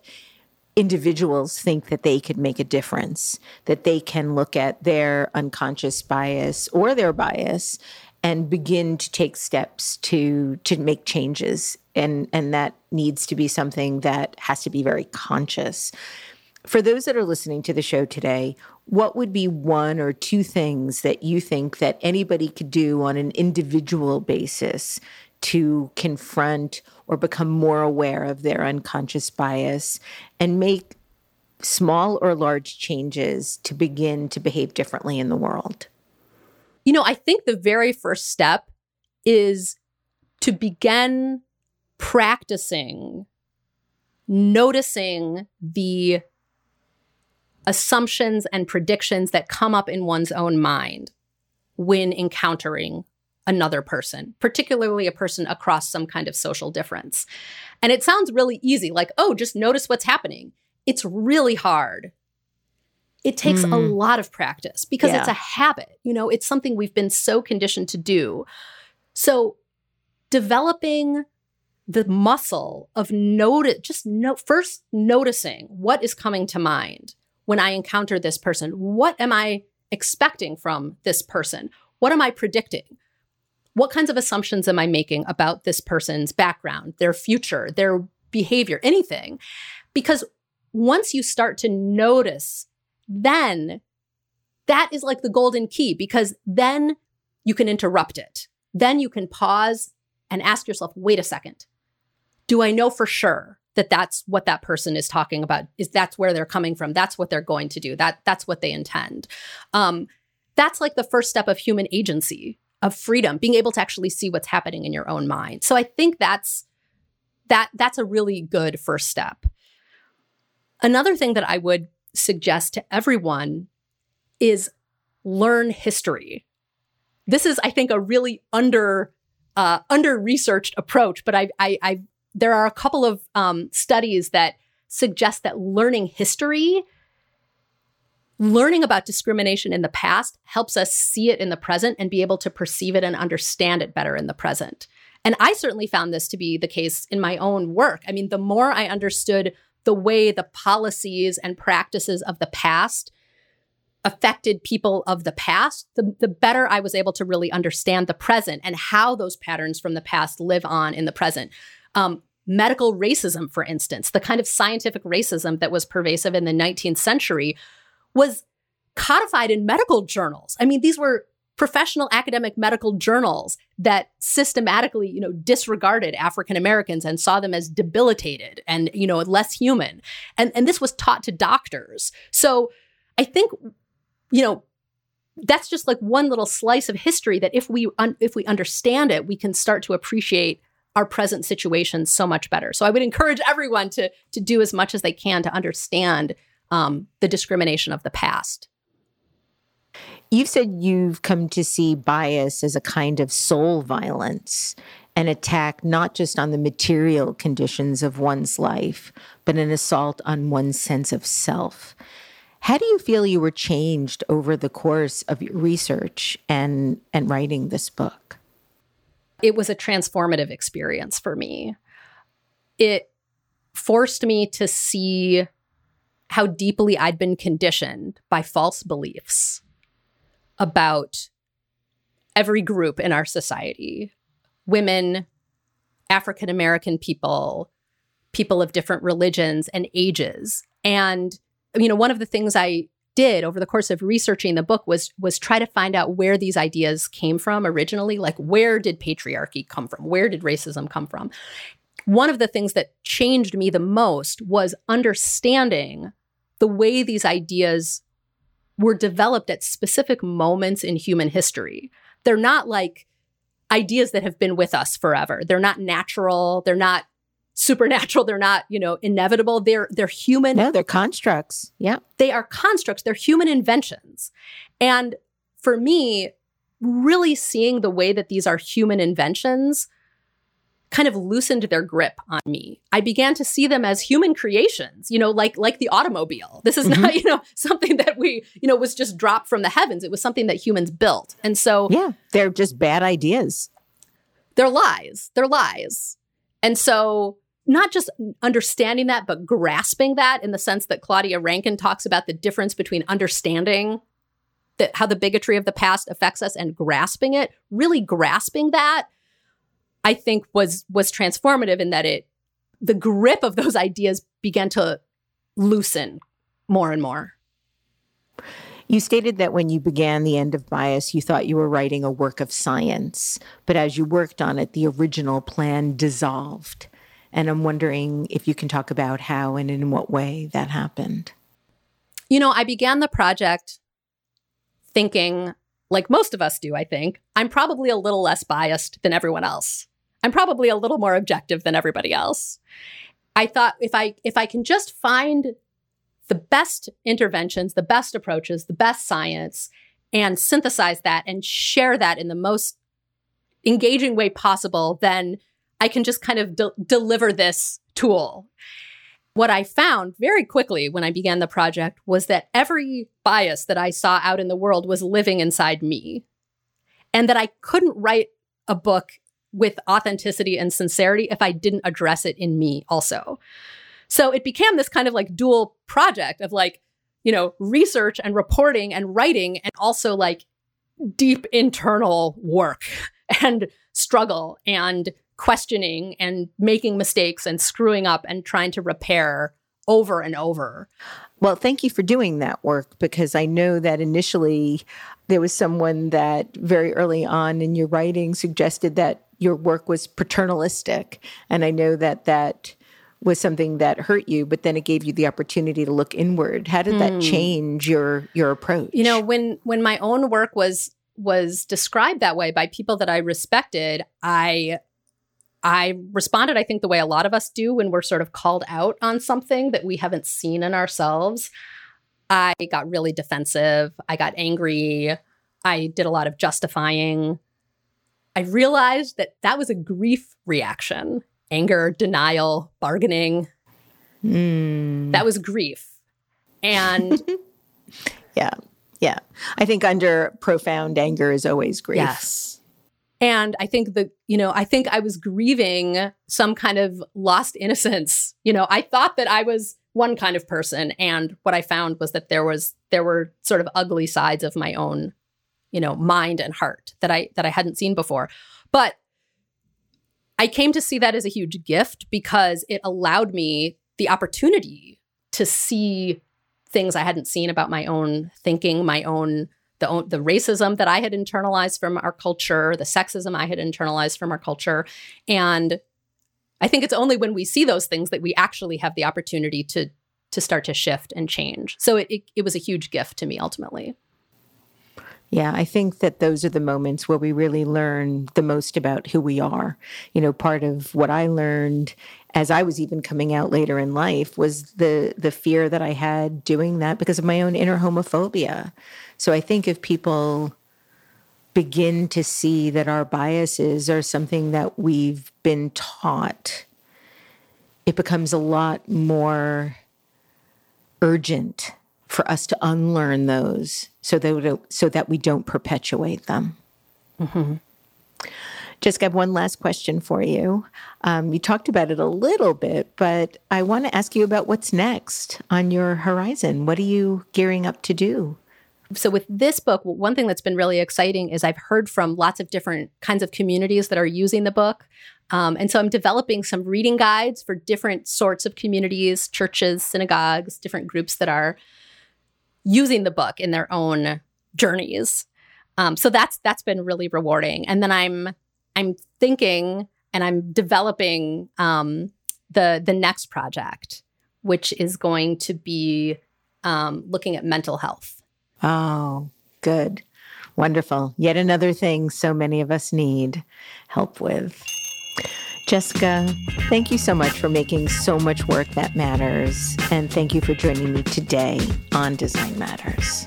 individuals think that they could make a difference, that they can look at their unconscious bias or their bias and begin to take steps to to make changes. And and that needs to be something that has to be very conscious. For those that are listening to the show today what would be one or two things that you think that anybody could do on an individual basis to confront or become more aware of their unconscious bias and make small or large changes to begin to behave differently in the world you know, I think the very first step is to begin practicing noticing the assumptions and predictions that come up in one's own mind when encountering another person, particularly a person across some kind of social difference. And it sounds really easy, like, oh, just notice what's happening. It's really hard it takes mm. a lot of practice because yeah. it's a habit. You know, it's something we've been so conditioned to do. So, developing the muscle of notice, just no, first noticing what is coming to mind when I encounter this person. What am I expecting from this person? What am I predicting? What kinds of assumptions am I making about this person's background, their future, their behavior, anything? Because once you start to notice then that is like the golden key because then you can interrupt it. Then you can pause and ask yourself, wait a second. Do I know for sure that that's what that person is talking about? Is that's where they're coming from? That's what they're going to do. That that's what they intend. Um, that's like the first step of human agency, of freedom, being able to actually see what's happening in your own mind. So I think that's that that's a really good first step. Another thing that I would suggest to everyone is learn history. This is, I think, a really under uh, under researched approach, but I, I, I, there are a couple of um, studies that suggest that learning history, learning about discrimination in the past, helps us see it in the present and be able to perceive it and understand it better in the present. And I certainly found this to be the case in my own work. I mean, the more I understood the way the policies and practices of the past affected people of the past, the, the better I was able to really understand the present and how those patterns from the past live on in the present. Um, medical racism, for instance, the kind of scientific racism that was pervasive in the 19th century was codified in medical journals. I mean, these were professional academic medical journals that systematically, you know, disregarded African Americans and saw them as debilitated and, you know, less human. And and this was taught to doctors. So I think, you know, that's just like one little slice of history that if we un- if we understand it, we can start to appreciate our present situation so much better. So I would encourage everyone to to do as much as they can to understand um, the discrimination of the past. You've said you've come to see bias as a kind of soul violence, an attack not just on the material conditions of one's life, but an assault on one's sense of self. How do you feel you were changed over the course of your research and, and writing this book? It was a transformative experience for me. It forced me to see how deeply I'd been conditioned by false beliefs about every group in our society. Women, African American people, people of different religions and ages. And, you know, one of the things I did over the course of researching the book was was try to find out where these ideas came from originally. Like where did patriarchy come from? Where did racism come from? One of the things that changed me the most was understanding the way these ideas were developed at specific moments in human history. They're not like ideas that have been with us forever. They're not natural. They're not supernatural. They're not you know inevitable. They're they're human. No they're constructs. Yeah they are constructs. They're human inventions. And for me really seeing the way that these are human inventions kind of loosened their grip on me. I began to see them as human creations you know like like the automobile. This is mm-hmm. not [laughs] you know something that we you know was just dropped from the heavens. It was something that humans built. And so yeah they're just bad ideas. They're lies. They're lies. And so not just understanding that, but grasping that in the sense that Claudia Rankine talks about the difference between understanding that how the bigotry of the past affects us and grasping it, really grasping that, I think was was transformative in that it the grip of those ideas began to loosen more and more. You stated that when you began The End of Bias, you thought you were writing a work of science, but as you worked on it, the original plan dissolved. And I'm wondering if you can talk about how and in what way that happened. You know, I began the project thinking, like most of us do, I think, I'm probably a little less biased than everyone else. I'm probably a little more objective than everybody else. I thought if I if I can just find the best interventions, the best approaches, the best science and synthesize that and share that in the most engaging way possible, then I can just kind of de- deliver this tool. What I found very quickly when I began the project was that every bias that I saw out in the world was living inside me, and that I couldn't write a book with authenticity and sincerity if I didn't address it in me also. So it became this kind of like dual project of like, you know, research and reporting and writing, and also like deep internal work [laughs] and struggle and questioning and making mistakes and screwing up and trying to repair over and over. Well, thank you for doing that work because I know that initially there was someone that very early on in your writing suggested that your work was paternalistic. And I know that that was something that hurt you, but then it gave you the opportunity to look inward. How did that hmm. change your your approach? You know, when when my own work was was described that way by people that I respected, I I responded, I think, the way a lot of us do when we're sort of called out on something that we haven't seen in ourselves. I got really defensive. I got angry. I did a lot of justifying. I realized that that was a grief reaction anger, denial, bargaining. Mm. That was grief. And [laughs] yeah, yeah. I think under profound anger is always grief. Yes. And I think that, you know, I think I was grieving some kind of lost innocence. You know, I thought that I was one kind of person. And what I found was that there was, there were sort of ugly sides of my own, you know, mind and heart that I, that I hadn't seen before. But I came to see that as a huge gift because it allowed me the opportunity to see things I hadn't seen about my own thinking, my own the, the racism that I had internalized from our culture, the sexism I had internalized from our culture. And I think it's only when we see those things that we actually have the opportunity to to start to shift and change. So it, it, it was a huge gift to me ultimately. Yeah, I think that those are the moments where we really learn the most about who we are. You know, part of what I learned as I was even coming out later in life was the the fear that I had doing that because of my own inner homophobia. So I think if people begin to see that our biases are something that we've been taught, it becomes a lot more urgent for us to unlearn those so that so that we don't perpetuate them. Mm-hmm. Jessica, I have one last question for you. Um, you talked about it a little bit, but I want to ask you about what's next on your horizon. What are you gearing up to do? So, with this book, one thing that's been really exciting is I've heard from lots of different kinds of communities that are using the book. Um, and so I'm developing some reading guides for different sorts of communities, churches, synagogues, different groups that are using the book in their own journeys. Um, so that's that's been really rewarding. And then I'm I'm thinking and I'm developing um, the the next project, which is going to be um, looking at mental health. Oh, good. Wonderful. Yet another thing so many of us need help with. Jessica, thank you so much for making so much work that matters. And thank you for joining me today on Design Matters.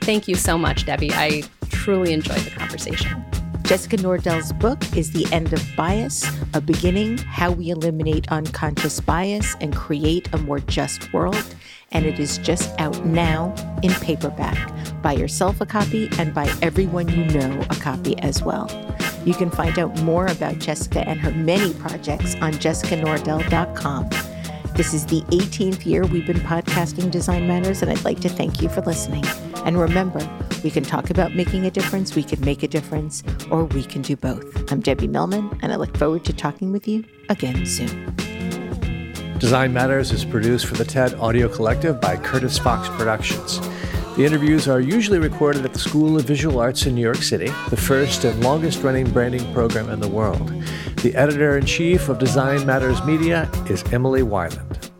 Thank you so much, Debbie. I truly enjoyed the conversation. Jessica Nordell's book is The End of Bias A Beginning How We Eliminate Unconscious Bias and Create a More Just World. And it is just out now in paperback. Buy yourself a copy and buy everyone you know a copy as well. You can find out more about Jessica and her many projects on jessicanordell.com. This is the 18th year we've been podcasting Design Matters, and I'd like to thank you for listening. And remember, we can talk about making a difference, we can make a difference, or we can do both. I'm Debbie Millman, and I look forward to talking with you again soon. Design Matters is produced for the TED Audio Collective by Curtis Fox Productions. The interviews are usually recorded at the School of Visual Arts in New York City, the first and longest running branding program in the world. The editor in chief of Design Matters Media is Emily Weiland.